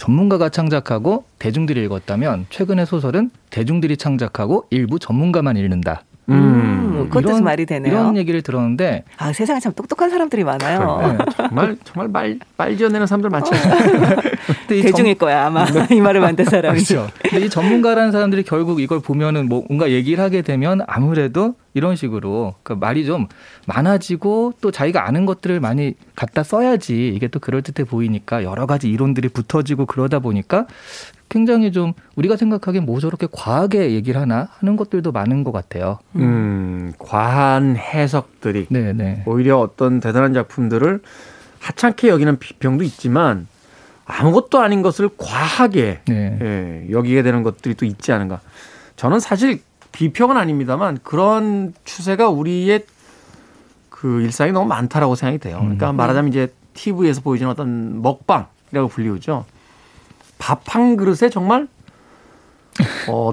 Speaker 6: 전문가가 창작하고 대중들이 읽었다면 최근의 소설은 대중들이 창작하고 일부 전문가만 읽는다.
Speaker 1: 음,
Speaker 7: 음, 그것도 말이 되네요.
Speaker 6: 이런 얘기를 들었는데
Speaker 7: 아, 세상에 참 똑똑한 사람들이 많아요.
Speaker 6: 네.
Speaker 1: 정말 정말 말 빨지어내는 사람들 많죠.
Speaker 6: 이
Speaker 7: 대중일 거야, 아마. 이 말을 만든 사람이.
Speaker 6: 그렇죠. 근데 이 전문가라는 사람들이 결국 이걸 보면은 뭐 뭔가 얘기를 하게 되면 아무래도 이런 식으로 그 말이 좀 많아지고 또 자기가 아는 것들을 많이 갖다 써야지 이게 또 그럴듯해 보이니까 여러 가지 이론들이 붙어지고 그러다 보니까 굉장히 좀 우리가 생각하기엔 뭐 저렇게 과하게 얘기를 하나 하는 것들도 많은 것 같아요.
Speaker 1: 음, 과한 해석들이
Speaker 6: 네, 네.
Speaker 1: 오히려 어떤 대단한 작품들을 하찮게 여기는 비평도 있지만 아무것도 아닌 것을 과하게
Speaker 6: 네.
Speaker 1: 예, 여기게 되는 것들이 또 있지 않은가. 저는 사실 비평은 아닙니다만 그런 추세가 우리의 그 일상이 너무 많다라고 생각이 돼요. 그러니까 말하자면 이제 TV에서 보여주는 어떤 먹방이라고 불리우죠. 밥 한 그릇에 정말 어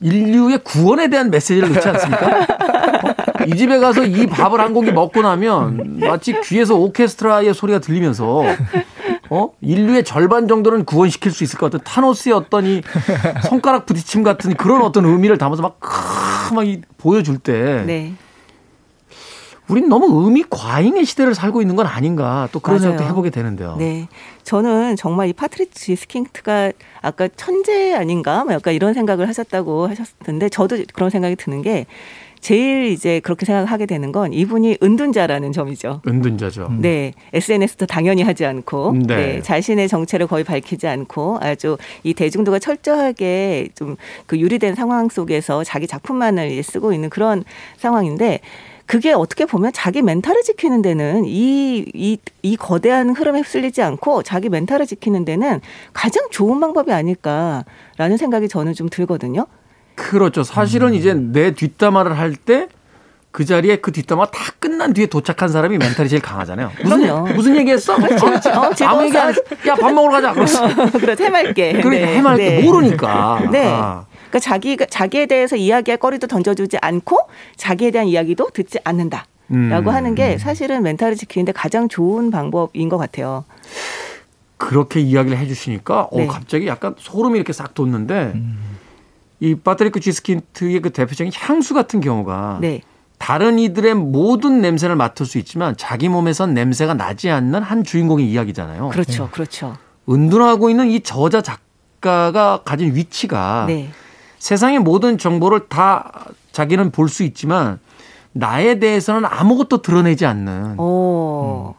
Speaker 1: 인류의 구원에 대한 메시지를 넣지 않습니까? 어? 이 집에 가서 이 밥을 한 공기 먹고 나면 마치 귀에서 오케스트라의 소리가 들리면서 어 인류의 절반 정도는 구원시킬 수 있을 것 같은 타노스의 어떤 이 손가락 부딪힘 같은 그런 어떤 의미를 담아서 막, 크, 막 이, 보여줄 때
Speaker 7: 네.
Speaker 1: 우린 너무 의미 과잉의 시대를 살고 있는 건 아닌가 또 그런
Speaker 7: 맞아요.
Speaker 1: 생각도 해보게 되는데요.
Speaker 7: 네. 저는 정말 이 파트리크 쥐스킨트가 아까 천재 아닌가? 뭐 약간 이런 생각을 하셨다고 하셨는데 저도 그런 생각이 드는 게 제일 이제 그렇게 생각하게 되는 건 이분이 은둔자라는 점이죠.
Speaker 1: 은둔자죠.
Speaker 7: 네, SNS도 당연히 하지 않고,
Speaker 1: 네.
Speaker 7: 네. 자신의 정체를 거의 밝히지 않고 아주 이 대중과 철저하게 좀 그 유리된 상황 속에서 자기 작품만을 쓰고 있는 그런 상황인데 그게 어떻게 보면 자기 멘탈을 지키는 데는 이, 이, 이 거대한 흐름에 휩쓸리지 않고 자기 멘탈을 지키는 데는 가장 좋은 방법이 아닐까라는 생각이 저는 좀 들거든요.
Speaker 1: 그렇죠. 사실은 이제 내 뒷담화를 할 때 그 자리에 그 뒷담화 다 끝난 뒤에 도착한 사람이 멘탈이 제일 강하잖아요. 무슨
Speaker 7: 그럼요.
Speaker 1: 무슨 얘기했어? 어,
Speaker 7: 즐거웠어.
Speaker 1: 아무 얘기 안 했어. 야밥 먹으러 가자. 그랬어.
Speaker 7: 그래, 해맑게.
Speaker 1: 그러니까 해맑게
Speaker 7: 네.
Speaker 1: 모르니까.
Speaker 7: 네.
Speaker 1: 아.
Speaker 7: 그러니까 자기가 자기에 대해서 이야기할 거리도 던져주지 않고 자기에 대한 이야기도 듣지 않는다.
Speaker 1: 음.
Speaker 7: 라고 하는 게 사실은 멘탈을 지키는데 가장 좋은 방법인 것 같아요.
Speaker 1: 그렇게 이야기를 해주시니까
Speaker 7: 네.
Speaker 1: 어, 갑자기 약간 소름이 이렇게 싹 돋는데 이 파트리크 지스킨트의 그 대표적인 향수 같은 경우가
Speaker 7: 네.
Speaker 1: 다른 이들의 모든 냄새를 맡을 수 있지만 자기 몸에선 냄새가 나지 않는 한 주인공의 이야기잖아요.
Speaker 7: 그렇죠. 그렇죠.
Speaker 1: 은둔하고 있는 이 저자 작가가 가진 위치가
Speaker 7: 네.
Speaker 1: 세상의 모든 정보를 다 자기는 볼 수 있지만 나에 대해서는 아무것도 드러내지 않는.
Speaker 7: 오.
Speaker 1: 오.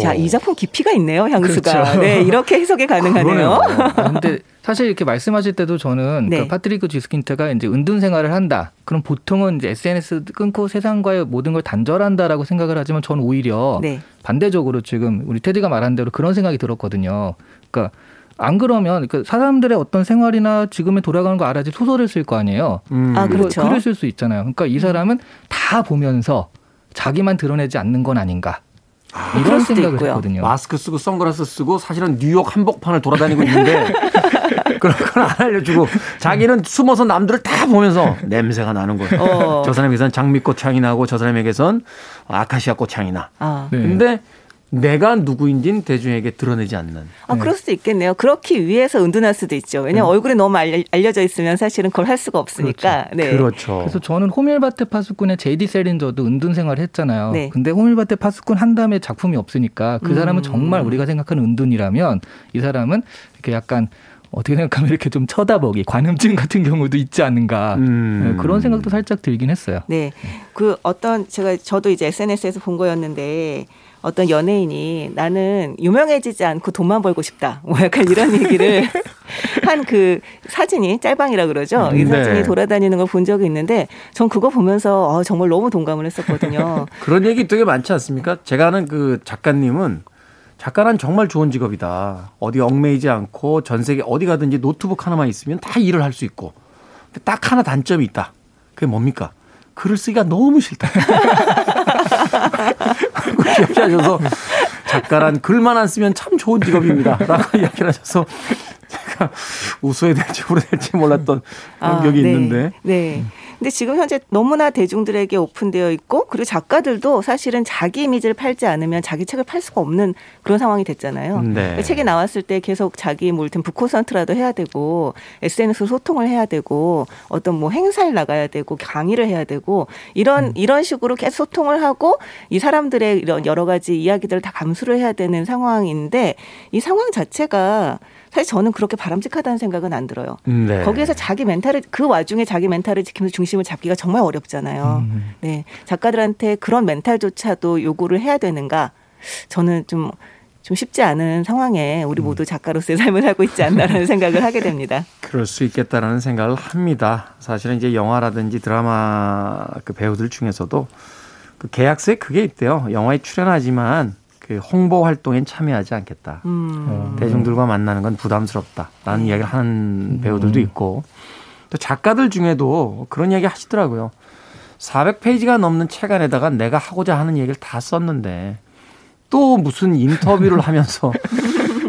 Speaker 7: 자, 이 작품 깊이가 있네요, 향수가.
Speaker 6: 그렇죠.
Speaker 7: 네, 이렇게 해석이 가능하네요.
Speaker 1: 그러네요.
Speaker 6: 아, 근데 사실 이렇게 말씀하실 때도 저는
Speaker 7: 네.
Speaker 6: 그 파트리크 지스킨트가 이제 은둔 생활을 한다. 그럼 보통은 이제 SNS 끊고 세상과의 모든 걸 단절한다라고 생각을 하지만 저는 오히려
Speaker 7: 네.
Speaker 6: 반대적으로 지금 우리 테디가 말한 대로 그런 생각이 들었거든요. 그러니까 안 그러면 그 사람들의 어떤 생활이나 지금에 돌아가는 거 알아야지 소설을 쓸 거 아니에요.
Speaker 1: 음.
Speaker 7: 아, 그렇죠.
Speaker 6: 글을 쓸 수 있잖아요. 그러니까 이 사람은 다 보면서 자기만 드러내지 않는 건 아닌가.
Speaker 7: 그럴
Speaker 6: 이런
Speaker 7: 수도
Speaker 6: 생각을
Speaker 7: 있고요.
Speaker 6: 했거든요.
Speaker 1: 마스크 쓰고 선글라스 쓰고 사실은 뉴욕 한복판을 돌아다니고 있는데 그런 건안 알려주고 자기는 숨어서 남들을 다 보면서 냄새가 나는 거예요.
Speaker 7: 어.
Speaker 1: 저 사람에게선 장미꽃 향이 나고 저 사람에게선 아카시아 꽃 향이 나.
Speaker 7: 아.
Speaker 6: 네.
Speaker 1: 근데 내가 누구인지는 대중에게 드러내지 않는.
Speaker 7: 아, 그럴 수도 있겠네요. 그렇기 위해서 은둔할 수도 있죠. 왜냐면 얼굴이 너무 알려, 알려 져 있으면 사실은 그걸 할 수가 없으니까. 네.
Speaker 1: 그렇죠.
Speaker 6: 그래서 저는 호밀바테 파수꾼의 제이디 셀린저도 은둔 생활을 했잖아요.
Speaker 7: 네.
Speaker 6: 근데 호밀바테 파수꾼 한 다음에 작품이 없으니까 그 사람은
Speaker 7: 음.
Speaker 6: 정말 우리가 생각하는 은둔이라면 이 사람은 이렇게 약간 어떻게 생각하면 이렇게 좀 쳐다보기 관음증 같은 경우도 있지 않는가
Speaker 1: 음.
Speaker 6: 네, 그런 생각도 살짝 들긴 했어요.
Speaker 7: 네. 그 어떤 제가 저도 이제 SNS에서 본 거였는데 어떤 연예인이 나는 유명해지지 않고 돈만 벌고 싶다. 뭐 약간 이런 얘기를 한 그 사진이 짤방이라 그러죠. 이
Speaker 1: 네.
Speaker 7: 사진이 돌아다니는 걸 본 적이 있는데 전 그거 보면서 어, 정말 너무 동감을 했었거든요.
Speaker 1: 그런 얘기 되게 많지 않습니까? 제가 아는 그 작가님은 작가란 정말 좋은 직업이다. 어디 얽매이지 않고 전 세계 어디 가든지 노트북 하나만 있으면 다 일을 할 수 있고. 근데 딱 하나 단점이 있다. 그게 뭡니까? 글을 쓰기가 너무 싫다. 이야기하셔서 작가란 글만 안 쓰면 참 좋은 직업입니다. 라고 이야기를 하셔서 제가 웃어야 될지 울어야 될지 몰랐던 그런 기억이
Speaker 7: 네.
Speaker 1: 있는데.
Speaker 7: 네. 근데 지금 현재 너무나 대중들에게 오픈되어 있고 그리고 작가들도 사실은 자기 이미지를 팔지 않으면 자기 책을 팔 수가 없는 그런 상황이 됐잖아요.
Speaker 1: 네.
Speaker 7: 책이 나왔을 때 계속 자기 뭐 이를테면 북콘서트라도 해야 되고 SNS로 소통을 해야 되고 어떤 뭐 행사를 나가야 되고 강의를 해야 되고 이런 이런 식으로 계속 소통을 하고 이 사람들의 이런 여러 가지 이야기들을 다 감수를 해야 되는 상황인데 이 상황 자체가 사실 저는 그렇게 바람직하다는 생각은 안 들어요.
Speaker 1: 네.
Speaker 7: 거기에서 자기 멘탈을 그 와중에 자기 멘탈을 지키면서 중심을 잡기가 정말 어렵잖아요. 네 작가들한테 그런 멘탈조차도 요구를 해야 되는가? 저는 좀좀 쉽지 않은 상황에 우리 모두 작가로서의 삶을 하고 있지 않나라는 생각을 하게 됩니다.
Speaker 1: 그럴 수 있겠다라는 생각을 합니다. 사실은 이제 영화라든지 드라마 그 배우들 중에서도 그 계약서에 그게 있대요. 영화에 출연하지만 그 홍보 활동엔 참여하지 않겠다.
Speaker 7: 음.
Speaker 1: 대중들과 만나는 건 부담스럽다라는 이야기를 하는 배우들도 있고 또 작가들 중에도 그런 이야기 하시더라고요. 400페이지가 넘는 책 안에다가 내가 하고자 하는 얘기를 다 썼는데 또 무슨 인터뷰를 하면서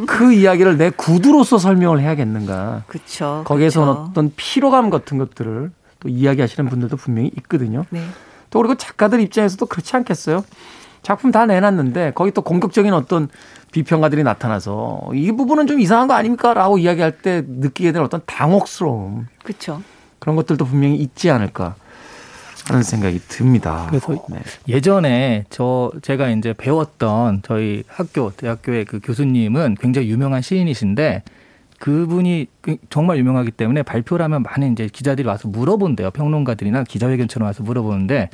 Speaker 1: 그 이야기를 내 구두로서 설명을 해야겠는가.
Speaker 7: 그렇죠.
Speaker 1: 거기에서
Speaker 7: 그쵸.
Speaker 1: 어떤 피로감 같은 것들을 또 이야기하시는 분들도 분명히 있거든요.
Speaker 7: 네.
Speaker 1: 또 그리고 작가들 입장에서도 그렇지 않겠어요? 작품 다 내놨는데 거기 또 공격적인 어떤 비평가들이 나타나서 이 부분은 좀 이상한 거 아닙니까? 라고 이야기할 때 느끼게 될 어떤 당혹스러움
Speaker 7: 그렇죠.
Speaker 1: 그런 것들도 분명히 있지 않을까 하는 생각이 듭니다.
Speaker 6: 그래서
Speaker 1: 네.
Speaker 6: 예전에 저 제가 이제 배웠던 저희 학교 대학교의 그 교수님은 굉장히 유명한 시인이신데 그분이 그- 정말 유명하기 때문에 발표를 하면 많은 이제 기자들이 와서 물어본대요. 평론가들이나 기자회견처럼 와서 물어보는데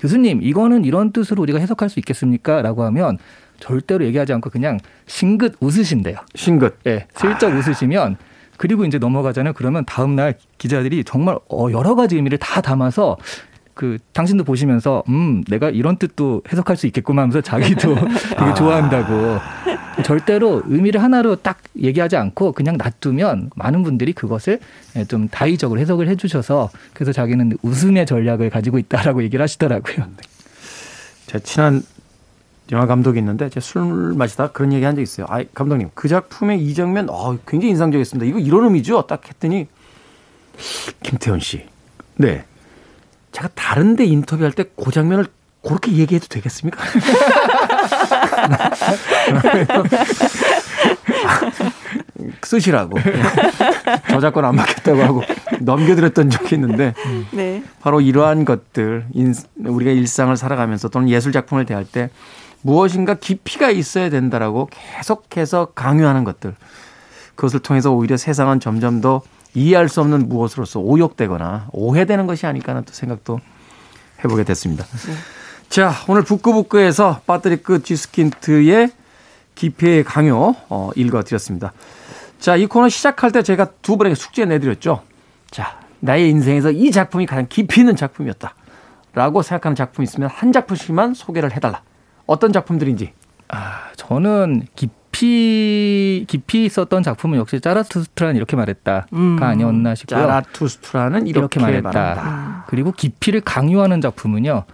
Speaker 6: 교수님 이거는 이런 뜻으로 우리가 해석할 수 있겠습니까? 라고 하면 절대로 얘기하지 않고 그냥 싱긋 웃으신대요.
Speaker 1: 싱긋.
Speaker 6: 예, 슬쩍 웃으시면 그리고 이제 넘어가잖아요. 그러면 다음 날 기자들이 정말 어, 여러 가지 의미를 다 담아서 그 당신도 보시면서 음 내가 이런 뜻도 해석할 수 있겠구만 하면서 자기도 되게 좋아한다고 절대로 의미를 하나로 딱 얘기하지 않고 그냥 놔두면 많은 분들이 그것을 예, 좀 다의적으로 해석을 해주셔서 그래서 자기는 웃음의 전략을 가지고 있다라고 얘기를 하시더라고요.
Speaker 1: 제 친한 영화 감독이 있는데 제가 술 마시다 그런 얘기 한 적 있어요. 아, 감독님 그 작품의 이 장면 어, 굉장히 인상적이었습니다. 이거 이런 의미죠? 딱 했더니 김태훈 씨. 네. 제가 다른데 인터뷰할 때 그 장면을 그렇게 얘기해도 되겠습니까? 쓰시라고 저작권 안 받겠다고 하고 넘겨드렸던 적이 있는데
Speaker 7: 네.
Speaker 1: 바로 이러한 것들 인, 우리가 일상을 살아가면서 또는 예술 작품을 대할 때 무엇인가 깊이가 있어야 된다라고 계속해서 강요하는 것들 그것을 통해서 오히려 세상은 점점 더 이해할 수 없는 무엇으로서 오욕되거나 오해되는 것이 아닐까 하는 또 생각도 해보게 됐습니다. 자 오늘 북구북구에서 빠뜨리 끝 G스킨트의 기피의 강요 어, 읽어드렸습니다. 자, 이 코너 시작할 때 제가 두 분에게 숙제 내드렸죠. 자, 나의 인생에서 이 작품이 가장 깊이 있는 작품이었다. 라고 생각하는 작품이 있으면 한 작품씩만 소개를 해달라. 어떤 작품들인지.
Speaker 6: 아, 저는 깊이 깊이 있었던 작품은 역시 짜라투스트란 이렇게 말했다가
Speaker 7: 음.
Speaker 6: 아니었나 싶고요.
Speaker 1: 짜라투스트라는 이렇게,
Speaker 6: 이렇게 말했다.
Speaker 1: 말한다.
Speaker 6: 그리고 깊이를 강요하는 작품은요.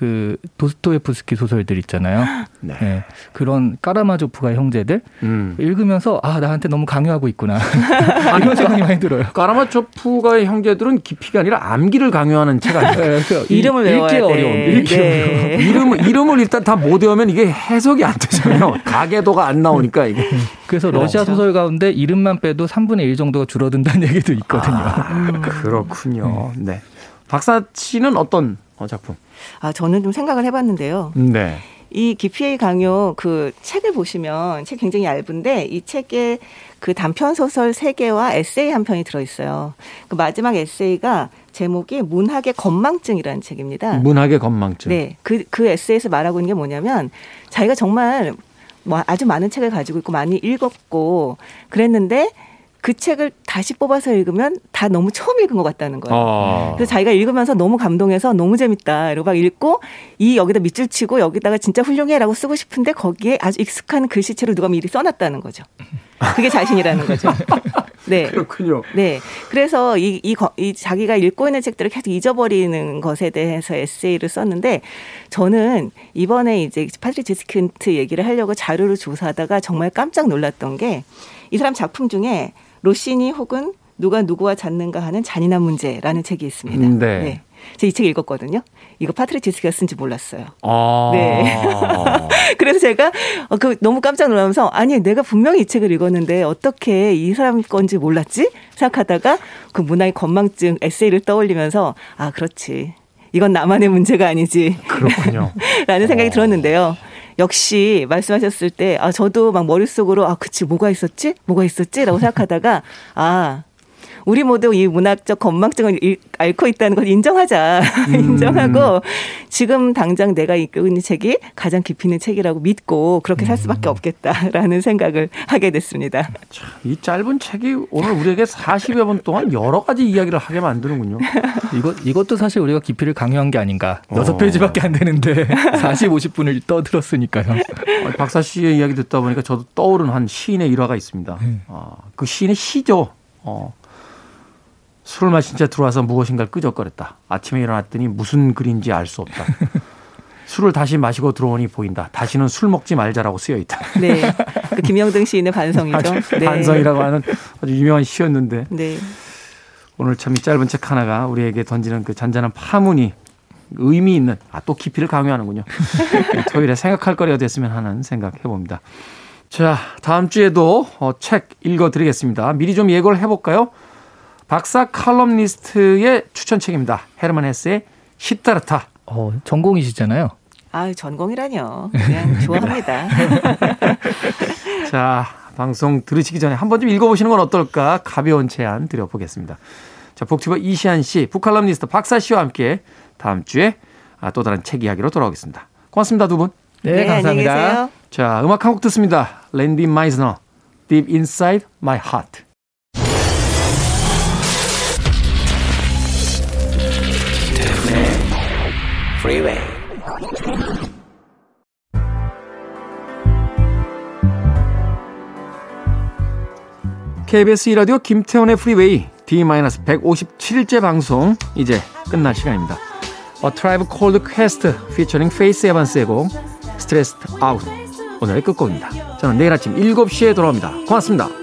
Speaker 6: 그 도스토예프스키 소설들 있잖아요.
Speaker 1: 네.
Speaker 6: 네. 그런 까라마조프가 형제들
Speaker 1: 음.
Speaker 6: 읽으면서 아 나한테 너무 강요하고 있구나 이런 생각이 많이 들어요.
Speaker 1: 까라마초프가의 형제들은 깊이가 아니라 암기를 강요하는 책 아니에요?
Speaker 6: 네,
Speaker 7: 이름을
Speaker 6: 읽-
Speaker 7: 외워야
Speaker 6: 읽기
Speaker 7: 돼.
Speaker 6: 어려운 읽기
Speaker 7: 네.
Speaker 1: 이름을, 이름을 일단 다 못 외우면 이게 해석이 안 되잖아요. 가계도가 안 나오니까 이게.
Speaker 6: 그래서 러시아 소설 가운데 이름만 빼도 3분의 1 정도가 줄어든다는 얘기도 있거든요.
Speaker 1: 아, 그렇군요. 네. 박사 씨는 어떤 어, 작품?
Speaker 7: 아 저는 좀 생각을 해봤는데요.
Speaker 1: 네.
Speaker 7: 이 기피의 강요 그 책을 보시면 책 굉장히 얇은데 이 책에 그 단편 소설 세 개와 에세이 한 편이 들어 있어요. 그 마지막 에세이가 제목이 문학의 건망증이라는 책입니다.
Speaker 1: 문학의 건망증.
Speaker 7: 네, 그, 그 에세이에서 말하고 있는 게 뭐냐면 자기가 정말 뭐 아주 많은 책을 가지고 있고 많이 읽었고 그랬는데 그 책을 다시 뽑아서 읽으면 다 너무 처음 읽은 것 같다는 거예요.
Speaker 1: 어.
Speaker 7: 그래서 자기가 읽으면서 너무 감동해서 너무 재밌다. 이러고 막 읽고 이 여기다 밑줄 치고 여기다가 진짜 훌륭해라고 쓰고 싶은데 거기에 아주 익숙한 글씨체를 누가 미리 써놨다는 거죠. 그게 자신이라는 거죠. 네.
Speaker 1: 그렇군요.
Speaker 7: 네. 그래서 이, 이, 거- 이 자기가 읽고 있는 책들을 계속 잊어버리는 것에 대해서 에세이를 썼는데 저는 이번에 이제 파트리크 쥐스킨트 얘기를 하려고 자료를 조사하다가 정말 깜짝 놀랐던 게 이 사람 작품 중에 로시니 혹은 누가 누구와 잤는가 하는 잔인한 문제라는 책이 있습니다.
Speaker 1: 음, 네.
Speaker 7: 제가 이 책 읽었거든요. 이거 파트리크 쥐스킨트가 쓴지 몰랐어요.
Speaker 1: 아.
Speaker 7: 네. 그래서 제가 어, 그 너무 깜짝 놀라면서 아니 내가 분명히 이 책을 읽었는데 어떻게 이 사람 건지 몰랐지 생각하다가 그 문학의 건망증 에세이를 떠올리면서 아 그렇지 이건 나만의 문제가 아니지
Speaker 1: 그렇군요.
Speaker 7: 라는 생각이
Speaker 1: 어.
Speaker 7: 들었는데요. 역시 말씀하셨을 때 아 저도 막 머릿속으로 아 그치 뭐가 있었지? 뭐가 있었지라고 생각하다가 아 우리 모두 이 문학적 건망증을 일- 앓고 있다는 걸 인정하자. 인정하고 지금 당장 내가 읽고 있는 책이 가장 깊이 있는 책이라고 믿고 그렇게 살 수밖에 없겠다라는 생각을 하게 됐습니다.
Speaker 1: 이 짧은 책이 오늘 우리에게 40여 분 동안 여러 가지 이야기를 하게 만드는군요.
Speaker 6: 이것 이것도 사실 우리가 깊이를 강요한 게 아닌가.
Speaker 1: 어.
Speaker 6: 여섯 페이지밖에 안 되는데 40, 50분을 떠들었으니까요.
Speaker 1: 어, 박사 씨의 이야기 듣다 보니까 저도 떠오른 한 시인의 일화가 있습니다. 아, 그 시인의 시죠. 어, 술을 마신 채 들어와서 무엇인가를 끄적거렸다. 아침에 일어났더니 무슨 글인지 알 수 없다. 술을 다시 마시고 들어오니 보인다. 다시는 술 먹지 말자라고 쓰여 있다.
Speaker 7: 네. 그 김영등 시인의 반성이죠. 네.
Speaker 1: 반성이라고 하는 아주 유명한 시였는데
Speaker 7: 네.
Speaker 1: 오늘 참 이 짧은 책 하나가 우리에게 던지는 그 잔잔한 파문이 의미 있는 아 또 깊이를 강요하는군요. 이 토요일에 생각할 거리가 됐으면 하는 생각 해 봅니다. 자 다음 주에도 어, 책 읽어 드리겠습니다. 미리 좀 예고를 해 볼까요? 박사 칼럼니스트의 추천책입니다. 헤르만 헤스의 시타르타.
Speaker 6: 어, 전공이시잖아요.
Speaker 7: 아 전공이라뇨. 그냥 좋아합니다.
Speaker 1: 자 방송 들으시기 전에 한번좀 읽어보시는 건 어떨까 가벼운 제안 드려보겠습니다. 자 북튜버 이시안 씨, 북칼럼니스트 박사 씨와 함께 다음 주에 아, 또 다른 책 이야기로 돌아오겠습니다. 고맙습니다 두 분.
Speaker 6: 네,
Speaker 7: 안녕히
Speaker 6: 감사합니다.
Speaker 7: 계세요.
Speaker 1: 자 음악 한 곡 듣습니다. 랜디 마이즈너, Deep Inside My Heart.
Speaker 3: Freeway.
Speaker 1: KBS 2라디오 김태원의 프리웨이 D-157일째 방송 이제 끝날 시간입니다. A Tribe Called Quest featuring 페이스 에반스의 곡 Stressed Out 오늘의 끝곡입니다. 저는 내일 아침 7시에 돌아옵니다. 고맙습니다.